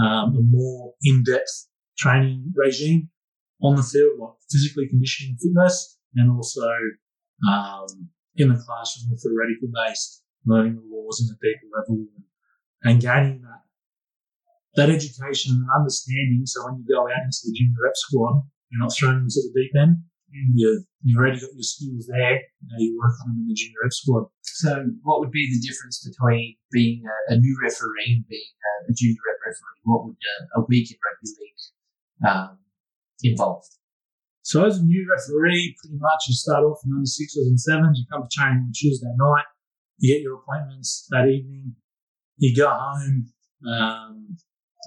um, a more in-depth training regime on the field, like physically conditioning fitness, and also um, in the classroom, more theoretical based, learning the laws in a deeper level and, gaining that that education and understanding. So when you go out into the junior rep squad, you're not throwing thrown into the deep end. You you've already got your skills there. Now you work on them in the junior rep squad. So, what would be the difference between being a, a new referee and being a, a junior rep referee? What would a, a week in rugby league um, involve? So as a new referee, pretty much you start off in under sixes and sevens. You come to training on Tuesday night. You get your appointments that evening. You go home, um,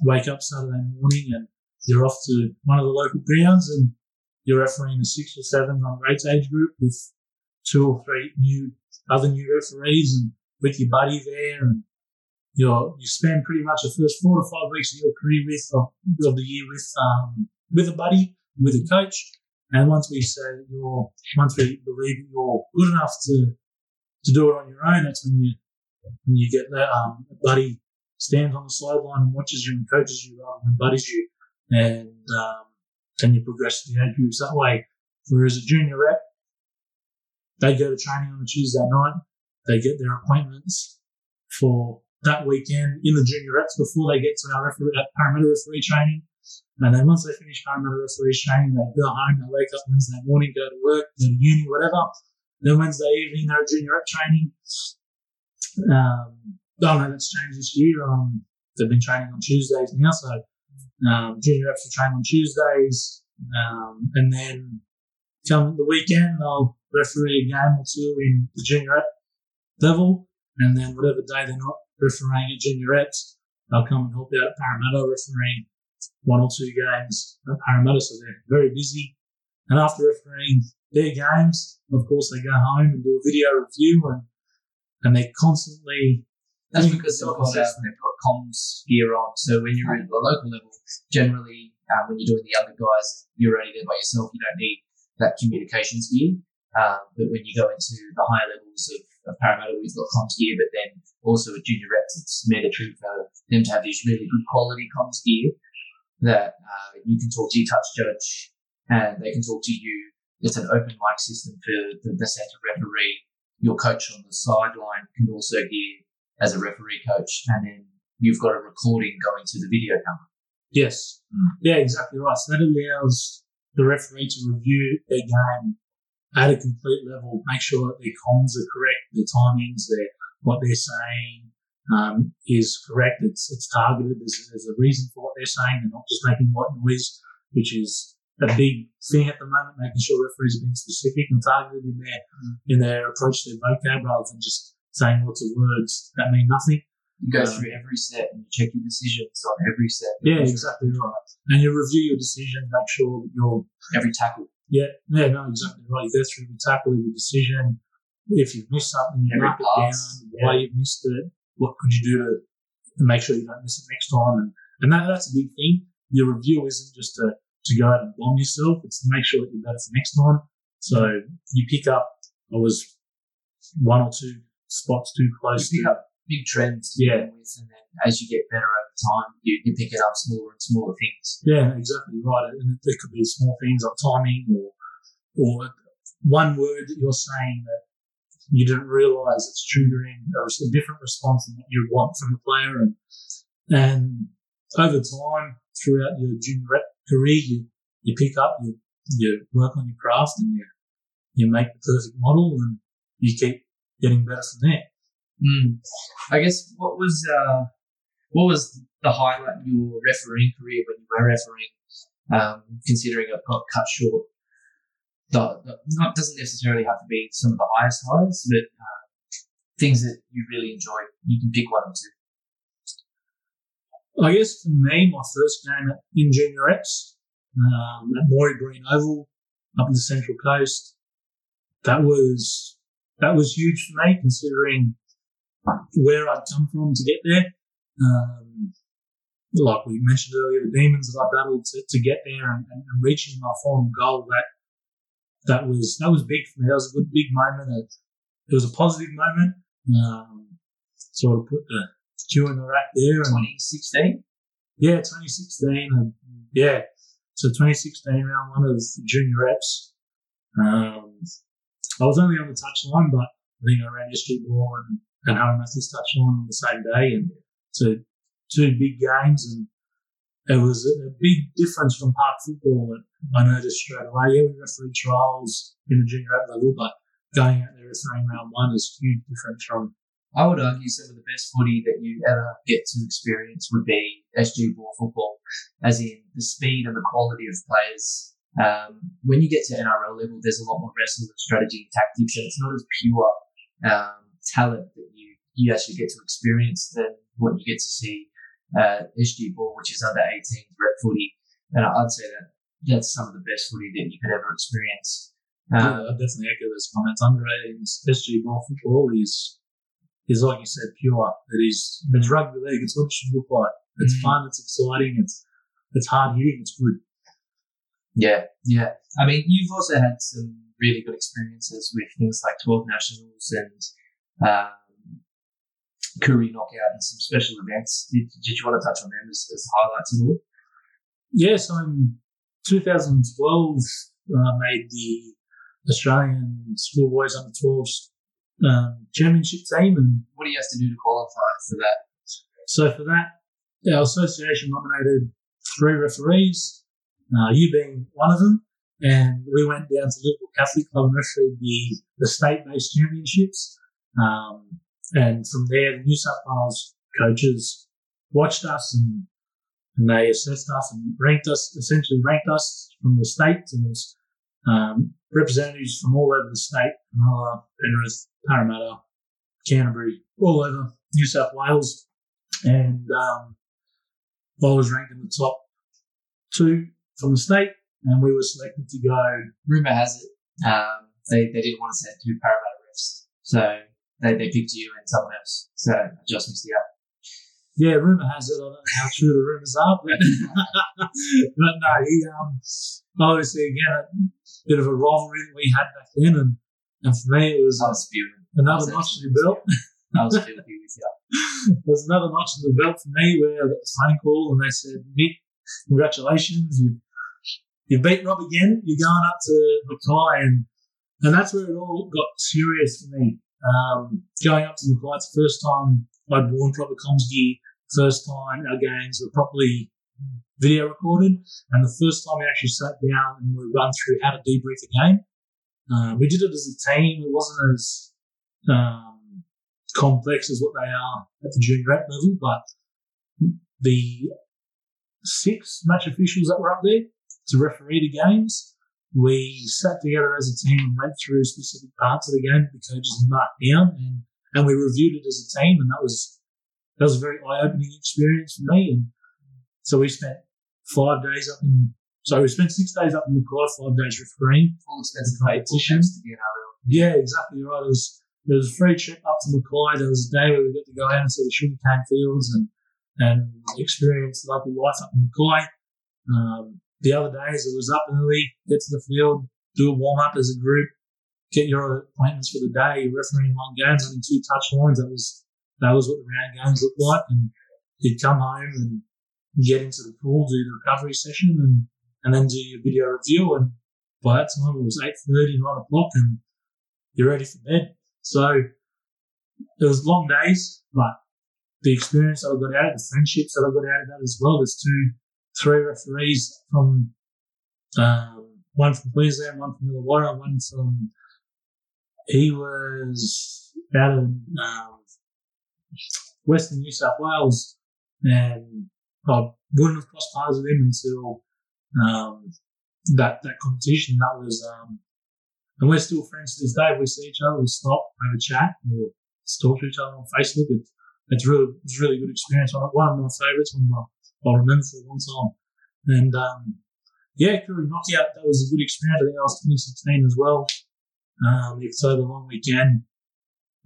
wake up Saturday morning, and you're off to one of the local grounds, and you're refereeing a six or seven on rates age group with two or three new other new referees, and with your buddy there, and you're you spend pretty much the first four to five weeks of your career with of, the year with um, with a buddy, with a coach. And once we say you're, once we believe you're good enough to to do it on your own, that's when you when you get that um, buddy stands on the sideline and watches you and coaches you rather than buddies you, and um, then you progress to the age groups that way. Whereas a junior rep, they go to training on a Tuesday night, they get their appointments for that weekend in the junior reps before they get to our referee, uh, Parramatta referee training. And then once they finish Parramatta referee training, they go home, they wake up Wednesday morning, go to work, go to uni, whatever. Then Wednesday evening, they're at junior rep training. Um, oh no, that's changed this year. Um, they've been training on Tuesdays now, so um, junior reps will train on Tuesdays. Um, and then come the weekend, they'll referee a game or two in the junior rep level. And then whatever day they're not refereeing at junior reps, they'll come and help out at Parramatta refereeing one or two games at Parramatta. So they're very busy. And after refereeing their games, of course, they go home and do a video review and, and they're constantly That's because they're got, comms gear on. So when you're at the local level, generally uh, when you're doing the younger guys, you're only there by yourself. You don't need that communications gear. Um, but when you go into the higher levels of, of Parramatta, we've got comms gear, but then also at junior reps, it's mandatory for them to have these really good quality comms gear that uh, you can talk to your touch judge and they can talk to you. It's an open mic system for the, the centre referee. Your coach on the sideline can also hear as a referee coach, and then you've got a recording going to the video camera. Yes. Mm. Yeah, exactly right. So that allows the referee to review their game at a complete level, make sure that their comms are correct, their timings, their what they're saying um, is correct. It's it's targeted. There's, there's a reason for what they're saying. They're not just making white noise, which is a big thing at the moment. Making sure referees are being specific and targeted in their in their approach to their vocab, rather than just saying lots of words that mean nothing. You go Um, through every set and you check your decisions on every set. Yeah, exactly right. And you review your decision, make sure that you're Every tackle. Yeah, yeah, no, exactly right. You go through every tackle, every decision. If you've missed something, you Every mark it down, pass, why you've missed it, what could you do to and make sure you don't miss it next time. And, and that, that's a big thing. Your review isn't just to, to go out and bomb yourself. It's to make sure that you're better for next time. So you pick up, I was one or two spots too You close pick to, up big trends to Yeah. begin with, and then as you get better over time, you, you're picking up smaller and smaller things. Yeah, exactly right. And it could be small things like timing or or one word that you're saying that you didn't realise it's triggering a, a different response than what you want from the player. And and over time, throughout your junior rep career, you, you pick up, you you work on your craft, and you you make the perfect model, and you keep getting better from there. Mm. I guess what was uh, what was the highlight in your refereeing career when you were refereeing? Um, considering it got cut short, the, the, not doesn't necessarily have to be some of the highest highs, but uh, things that you really enjoyed. You can pick one or two. I guess for me, my first game at- in Junior X um, at Morrie Breen Oval up in the Central Coast, that was that was huge for me considering where I'd come from to get there. Um, like we mentioned earlier, the demons that I battled to, to get there and, and, and reaching my final goal that that was that was big for me. That was a good big moment. It, it was a positive moment. Um, sort of put the cue in the rack there and 2016. yeah, 2016. And yeah, so 2016 round one of the junior reps. Um, I was only on the touchline, but I think I ran SG ball and, and Harry Matthews touchline on the same day. And so two big games. And it was a, big difference from park football that I noticed straight away. Yeah, we referee trials in the junior rep level, but going out there refereeing round one is a huge difference from I would argue some of the best footy that you ever get to experience would be SG ball football, as in the speed and the quality of players. Um, when you get to NRL level, there's a lot more wrestling and strategy and tactics, and it's not as pure um, talent that you you actually get to experience than what you get to see uh, SG ball, which is under 18 rep footy. And I'd say that that's some of the best footy that you could ever experience. Yeah, Um, I definitely echo those comments. Under 18s SG ball football is is like you said, pure. It is it's rugby league. It's what it should look like. It's Mm. fun. It's exciting. It's it's hard hitting. It's good. Yeah, yeah. I mean, you've also had some really good experiences with things like 12 nationals and um, Koori knockout and some special events. Did, did you want to touch on them as, as highlights at all? Yeah. So in 2012, uh, made the Australian schoolboys under 12s um, championship team, and What do you have to do to qualify for that? So for that, our association nominated three referees, uh, you being one of them, and we went down to Liverpool Catholic Club and refereed the, the state-based championships. Um, and from there, the New South Wales coaches watched us and, and they assessed us and ranked us, essentially ranked us from the state. And there's um, representatives from all over the state, Cronulla, Penrith, Parramatta, Canterbury, all over New South Wales and um, I was ranked in the top two from the state, and we were selected to go. Rumor has it um, they, they didn't want to send two Parramatta refs, so they, they picked you and someone else. So I just missed you up. Yeah, rumor has it. I don't know how true the rumors are, but, (laughs) but no, he um, obviously again a bit of a rivalry that we had back then, and and for me it was uh, was spewing. another was notch in the belt. (laughs) I was filthy with you. (laughs) There's another notch in the belt for me where I got the phone call and they said, Nick, congratulations, you you beat Rob again. You're going up to Mackay, and and that's where it all got serious for me. Um, going up to the first time I'd worn proper comms gear. First time our games were properly video recorded, and the first time we actually sat down and we run through how to debrief a game. Uh, we did it as a team. It wasn't as um, complex as what they are at the junior rep level, but the six match officials that were up there to referee the games, we sat together as a team and went through specific parts of the game that the coaches marked down, and, and we reviewed it as a team, and that was that was a very eye opening experience for me. And so we spent five days up in. So we spent six days up in Mackay, five days refereeing. Full expensive paid full trips to NRL. Yeah, exactly right. It was there was a free trip up to Mackay. There was a day where we got to go out and see the sugarcane fields, and and experience local life up in Mackay. Um, the other days it was up early, get to the field, do a warm up as a group, get your appointments for the day, You're refereeing one game, running two touch lines. That was that was what the round games looked like. And you'd come home and get into the pool, do the recovery session, and and then do your video review. And by that time it was eight thirty, nine o'clock, and you're ready for bed. So it was long days, but the experience that I got out of it, the friendships that I got out of that as well. There's two, three referees from um, one from Queensland, one from Illawarra, one from he was out of um, Western New South Wales, and I wouldn't have crossed paths with him until um, that that competition. That was, um, and we're still friends to this day. We see each other, we'll stop, have a chat, or talk to each other on Facebook. It, it's really, it was a really good experience. One of my favourites, one of remember for a long time. And um, yeah, Koori knockout. That was a good experience. I think that was 2016 as well. Um, the October long weekend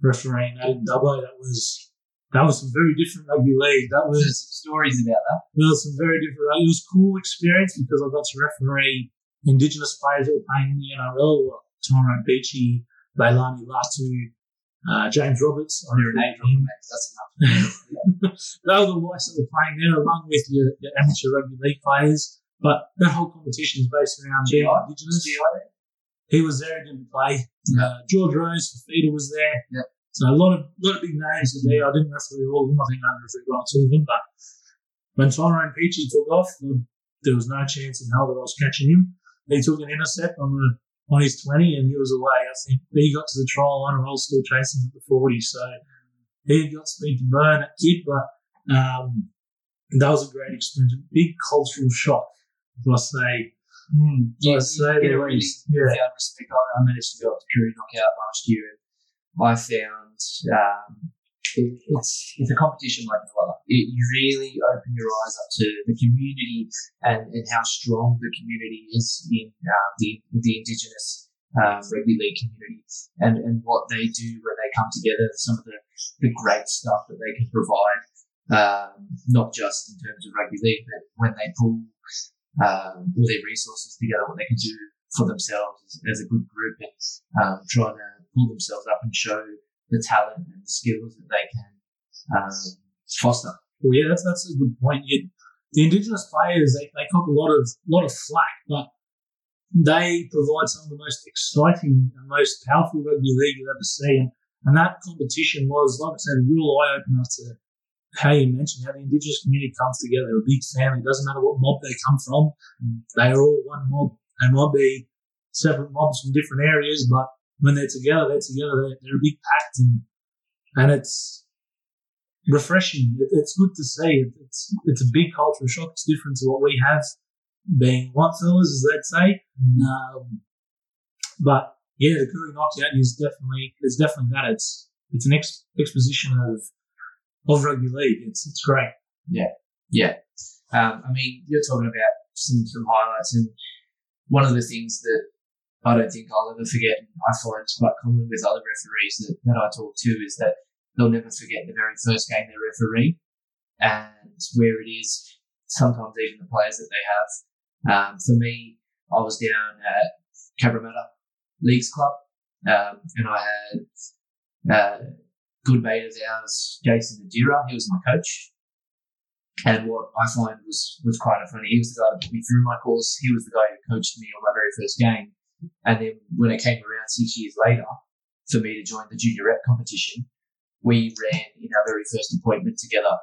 refereeing that in Dubbo. That was that was some very different rugby league. That was There's some stories about that. there was some very different. It was a cool experience because I got to referee Indigenous players that were playing in the NRL, like Tyrone Peachey, Leilani Latu, uh, James Roberts. I You're an eight him. That's enough. (laughs) they were the likes that were playing there along with your, your amateur rugby league players. But that whole competition is based around GI? Indigenous. GI? He was there, he didn't play. Uh, George Rose, Fifita was there. Yeah. So a lot of lot of big names were there. I didn't referee all of them. I think I refereed or two of them. But when Tyrone Peachey took off, there was no chance in hell that I was catching him. He took an intercept on the on his 20 and he was away. I think he got to the trial line and I was still chasing at the 40. So he had got speed to burn that kid, but um, that was a great experience. A big cultural shock, if I say. Mm. I Yeah, say you get a really. Yeah. respect. I, I managed to go up to Koori Knockout last year, and I found um, it, it's it's a competition like no other. It, you really open your eyes up to the community and, and how strong the community is in uh, the the Indigenous uh, rugby league community, and, and what they do when they come together. Some of the, the great stuff that they can provide, um, not just in terms of rugby league, but when they pull um, all their resources together, what they can do for themselves as, as a good group and um, trying to pull themselves up and show the talent and the skills that they can um, foster. Well, yeah, that's that's a good point. You, the Indigenous players they, they cop a lot of lot of flack, but they provide some of the most exciting and most powerful rugby league you'll ever see. And, and that competition was, like I said, a real eye opener to how you mentioned how the Indigenous community comes together, a big family. It doesn't matter what mob they come from, they are all one mob. They might be separate mobs from different areas, but when they're together, they're together. They're, they're a big pact, and and it's refreshing. It, it's good to see. It, it's it's a big cultural shock. It's different to what we have, being white fellas, as they'd say. Um, but yeah, the Koori knockout is definitely it's definitely that. It's it's an ex, exposition of of rugby league. It's it's great. Yeah, yeah. Um, I mean, you're talking about some, some highlights, and one of the things that I don't think I'll ever forget, I find it's quite common with other referees that, that I talk to, is that they'll never forget the very first game they referee and where it is, sometimes even the players that they have. Um, for me, I was down at Cabramatta Leagues Club, um, and I had uh, good mate of ours, Jason Nadira. He was my coach. And what I find was, was quite funny, he was the guy that put me through my course. He was the guy who coached me on my very first game. And then when it came around six years later for me to join the junior rep competition, we ran in our very first appointment together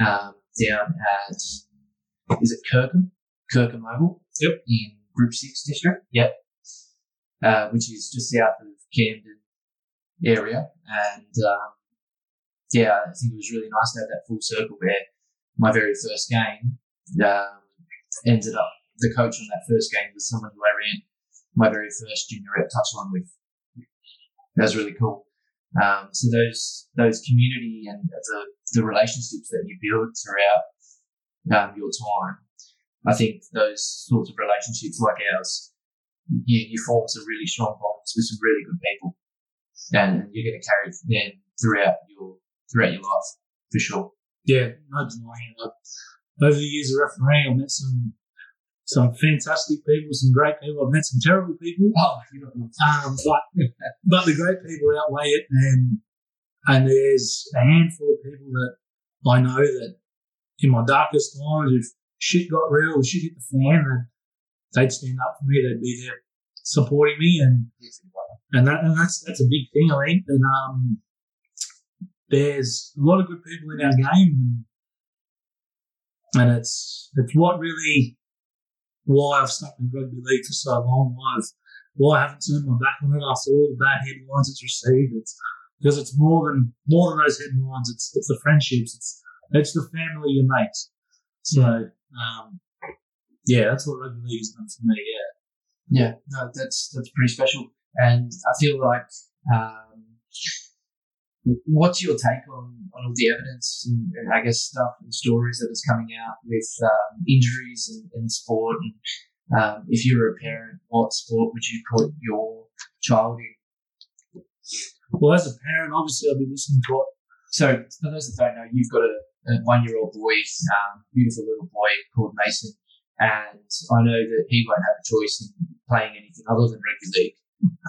um, down at, is it Kirkham? Kirkham Oval? Yep. In Group 6 district? Yep. Uh, which is just south of Camden area. And um, yeah, I think it was really nice to have that full circle where my very first game um, ended up, the coach on that first game was someone who I ran my very first junior rep touch touchline with. That was really cool. Um, so those those community and the the relationships that you build throughout um, your time, I think those sorts of relationships like ours, you, you form some really strong bonds with some really good people, and you're going to carry them throughout your throughout your life for sure. yeah, no denying it. Over the years of refereeing, I've met some some fantastic people, some great people. I've met some terrible people. Oh, you know, Um, but but the great people outweigh it, and and there's a handful of people that I know that in my darkest times, if shit got real, if shit hit the fan, then they'd stand up for me. They'd be there supporting me, and and that and that's that's a big thing. I think, and um, there's a lot of good people in our game, and and it's it's what really why I've stuck in rugby league for so long. Why I've why I haven't turned my back on it after all the bad headlines it's received. It's because it's more than more than those headlines. It's it's the friendships. It's it's the family you make. So um, yeah, that's what rugby league has done for me. Yeah. Yeah, no, that's that's pretty special, and I feel like. Um, what's your take on, on all the evidence and, and I guess stuff and stories that is coming out with um, injuries in, in sport? And um, if you were a parent, what sport would you put your child in? Well, as a parent, obviously, I'll be listening to what. So, for those that don't know, you've got a, a one-year-old boy, um, beautiful little boy called Mason, and I know that he won't have a choice in playing anything other than rugby league.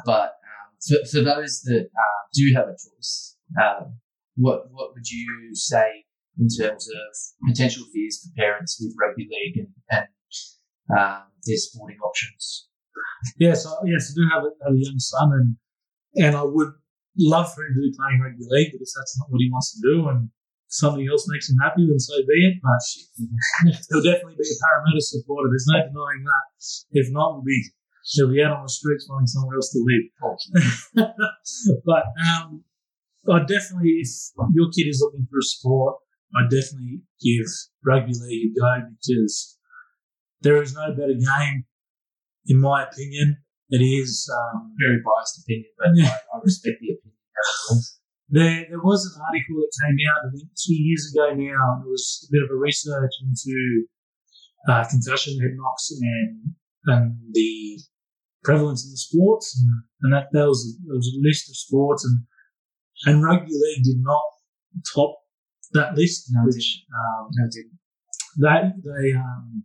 But um, for, for those that uh, do have a choice, um, what what would you say in terms of potential fears for parents with rugby league and, and um, their sporting options? Yes, I, yes, I do have a, have a young son, and and I would love for him to be playing rugby league, but if that's not what he wants to do, and something else makes him happy, then so be it. But (laughs) he'll definitely be a Parramatta supporter. There's no denying that. If not, we'll be he'll be out on the streets finding somewhere else to live. (laughs) but um, I definitely, if your kid is looking for a sport, I definitely give rugby league a go because there is no better game, in my opinion. It is um, Very biased opinion, but Yeah. I, I respect the opinion. There, there was an article that came out, I think, two years ago now, and it was a bit of a research into uh, concussion, head knocks, and and the prevalence in the sports, and that there was there was a list of sports, and and rugby league did not top that list, No, which um, No, didn't. they they um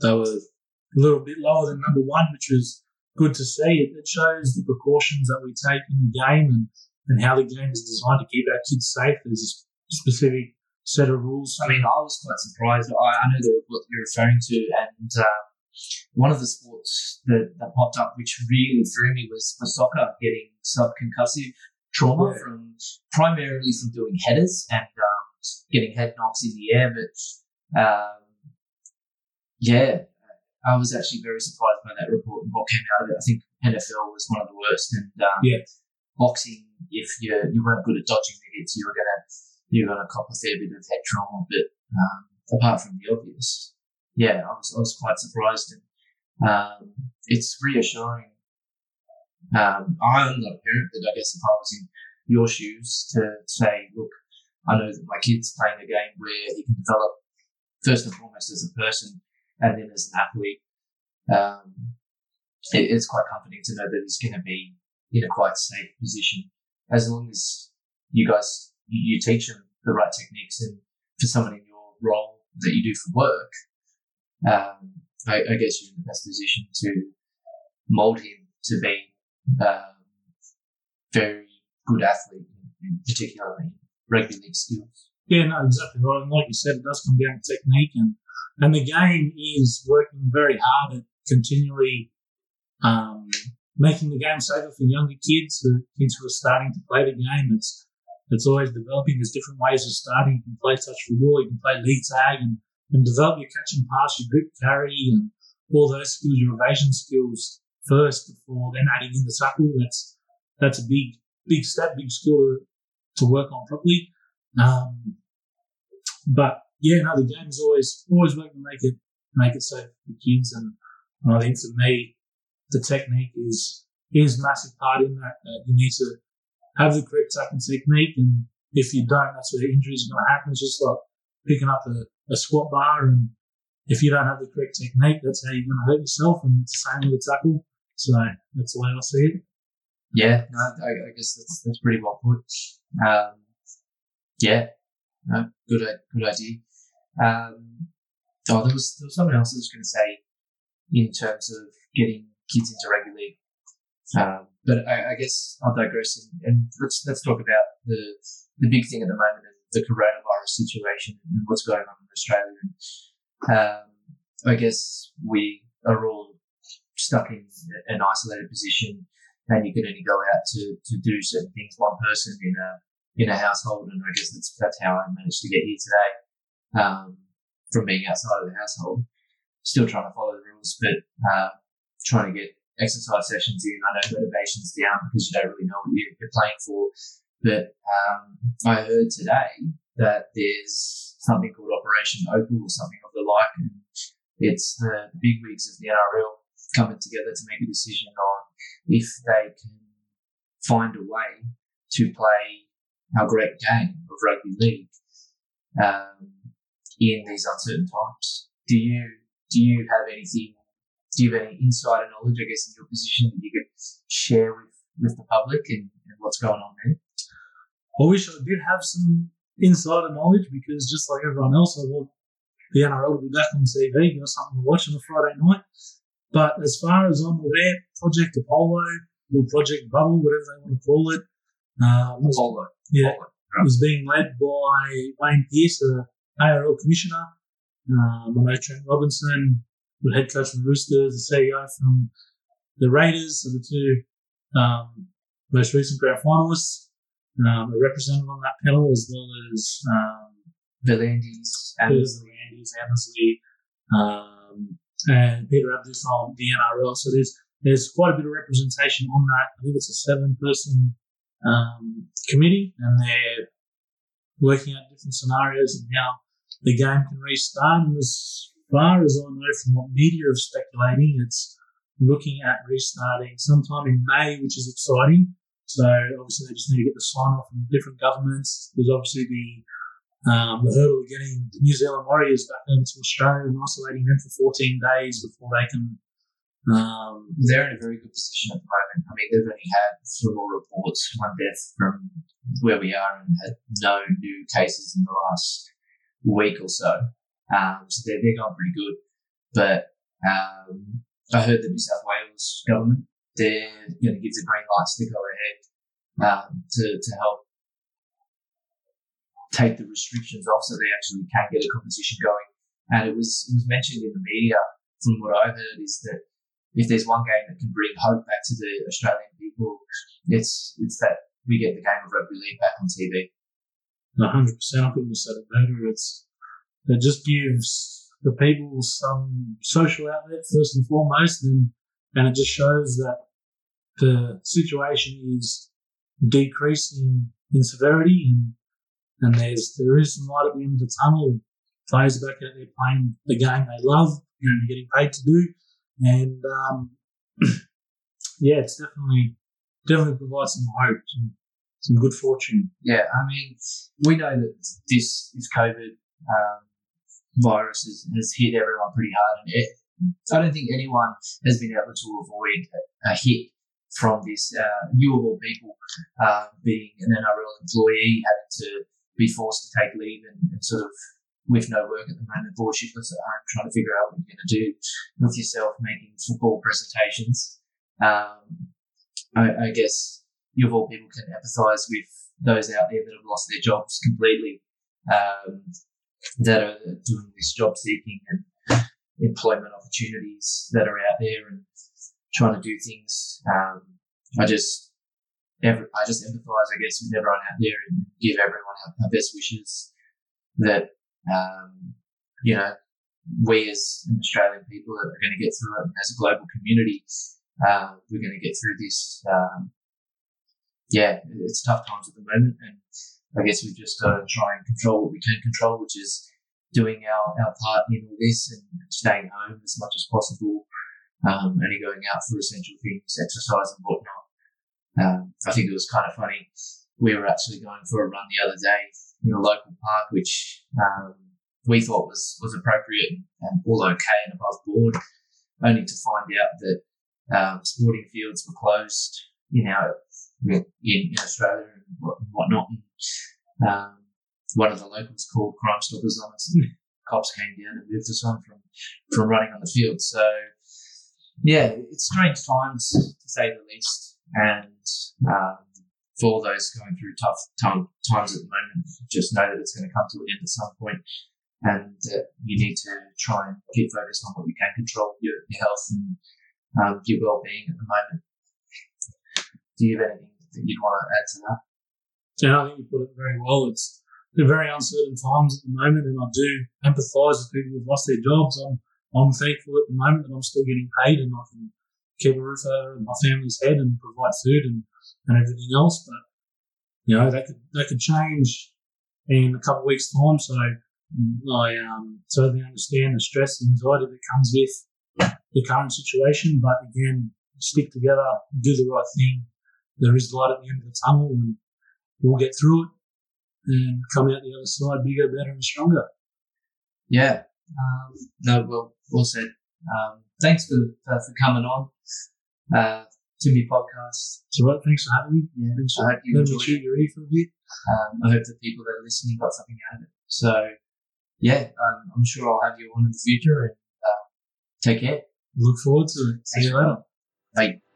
they were a little bit lower than number one, which was good to see. It, it shows the precautions that we take in the game and, and how the game is designed to keep our kids safe. There's a specific set of rules. I mean, I was quite surprised. I, I know the what you're referring to, and um, one of the sports that, that popped up, which really threw me, was for soccer getting subconcussive trauma Yeah. from primarily from doing headers and um, getting head knocks in the air. But um, yeah, I was actually very surprised by that report and what came out of it. I think NFL was one of the worst, and um, Yeah. boxing, if you you weren't good at dodging the hits, you were gonna you're going to cop a fair bit of head trauma. But um, apart from the obvious, yeah, I was, I was quite surprised. And um, it's reassuring. Um, I'm not a parent, but I guess if I was in your shoes to say, look, I know that my kid's playing a game where he can develop first and foremost as a person and then as an athlete. Um, it, it's quite comforting to know that he's going to be in a quite safe position as long as you guys you, you teach him the right techniques and for someone in your role that you do for work, um, I, I guess you're in the best position to mold him to be um, very good athlete, in particular rugby league skills. Yeah, no, exactly right. And like you said, it does come down to technique, and and the game is working very hard at continually um, making the game safer for younger kids, for kids who are starting to play the game. It's it's always developing. There's different ways of starting. You can play touch football, you can play league tag, and, and develop your catch and pass, your grip carry, and all those skills, your evasion skills first before then adding in the tackle. That's that's a big big step, big skill to, to work on properly. Um, but yeah, no, the game's always always working to make it make it safe for kids, and, and I think for me, the technique is is massive part in that. that you need to have the correct tackle technique, and if you don't, that's where injuries are going to happen. It's just like picking up a, a squat bar, and if you don't have the correct technique, that's how you're going to hurt yourself, and it's the same with the tackle. So that's the way I see it. Yeah, no, I, I guess that's that's pretty well put. Um, yeah, no, good, good idea. Um, oh, there was there was something else I was going to say in terms of getting kids into rugby league. Um, but I, I guess I'll digress and, and let's let's talk about the the big thing at the moment, the coronavirus situation and what's going on in Australia. And, um, I guess we are all stuck in an isolated position, and you can only go out to, to do certain things. One person in a in a household, and I guess that's that's how I managed to get here today. Um, from being outside of the household, still trying to follow the rules, but uh, trying to get exercise sessions in. I know motivation's down because you don't really know what you're, playing for. But um, I heard today that there's something called Operation Opal or something of the like, and it's the big wigs of the NRL coming together to make a decision on if they can find a way to play our great game of rugby league um, in these uncertain times. Do you do you have anything? Do you have any insider knowledge, I guess, in your position that you could share with, with the public and, and what's going on there? I wish I did have some insider knowledge because just like everyone else, I want the NRL to be back on TV, give us something to watch on a Friday night. But as far as I'm aware, Project Apollo or Project Bubble, whatever they want to call it, um, was, Apollo. yeah, Apollo. was being led by Wayne Pearce, the ARL commissioner. Um, I know Trent Robinson, the head coach from Roosters, the CEO from the Raiders, so the two um, most recent grand finalists um, a representative on that panel, as well as um, Peter V'landys Annesley, um, and Peter Abdo from the NRL. So there's there's quite a bit of representation on that. I think it's a seven person um, committee, and they're working out different scenarios and how the game can restart. And as far as I know from what media are speculating, it's looking at restarting sometime in May, which is exciting. So obviously they just need to get the sign off from different governments. There's obviously the um, the hurdle of getting the New Zealand Warriors back over to Australia and isolating them for 14 days before they can. Um, they're in a very good position at the moment. I mean, they've only had, from all reports, one death from where we are and had no new cases in the last week or so. Um, so they're, they're going pretty good. But um, I heard the New South Wales government, they're going to give the green lights to go ahead um, to, to help take the restrictions off so they actually can get a competition going. And it was, it was mentioned in the media, from what I heard, is that if there's one game that can bring hope back to the Australian people, it's it's that we get the game of rugby league back on TV. 100%, I couldn't have said it better. It's, it just gives the people some social outlet first and foremost, and, and it just shows that the situation is decreasing in severity and and there's there is some light at the end of the tunnel. Players are back out there playing the game they love, you know, getting paid to do, and um, (clears throat) yeah, it's definitely definitely provides some hope, some, some good fortune. Yeah, I mean, we know that this this COVID um, virus has, has hit everyone pretty hard, and it, I don't think anyone has been able to avoid a, a hit from this. Uh, you of all people, uh, being an NRL employee, having to be forced to take leave and, and sort of with no work at the moment, bored shitless at home, trying to figure out what you're going to do with yourself, making football presentations. Um, I, I guess you of all people can empathise with those out there that have lost their jobs completely, um, that are doing this job seeking and employment opportunities that are out there and trying to do things. Um, I just, every, I just empathise, I guess, with everyone out there and give everyone our, our best wishes that, um, you know, we as an Australian people are going to get through it and as a global community. Uh, we're going to get through this. Um, yeah, it's tough times at the moment, and I guess we've just got to try and control what we can control, which is doing our, our part in all this and staying home as much as possible, um, only going out for essential things, exercise and whatnot. Um, I think it was kind of funny. We were actually going for a run the other day in a local park, which um, we thought was, was appropriate and all okay and above board, only to find out that um, sporting fields were closed in our in, in Australia and what- whatnot. And, um, one of the locals called Crime Stoppers on us. And cops came down and moved us on from from running on the field. So yeah, it's strange times to say the least, and um, for those going through tough time, times at the moment, just know that it's going to come to an end at some point, and uh, you need to try and keep focused on what you can control, your, your health and um, your well-being at the moment. Do you have anything that you'd want to add to that? Yeah, I think you put it very well. It's they're very uncertain times at the moment, and I do empathise with people who've lost their jobs. I'm I'm thankful at the moment that I'm still getting paid and I can keep a roof over my family's head and provide food and, and everything else. But you know that could that could change in a couple of weeks' time. So I um, certainly understand the stress, and anxiety that comes with the current situation. But again, stick together, do the right thing. There is light at the end of the tunnel, and we'll get through it and come out the other side bigger, better, and stronger. Yeah. Um, no, well, well said. Um, thanks for, for, for coming on uh, to my podcast. So, right, thanks for having me. Yeah, Thanks I for hope you me enjoyed it. your ear for a bit. Um, I hope the people that are listening got something out of it. So, yeah, um, I'm sure I'll have you on in the future and uh, take care. Look forward to it. See you later. Bye.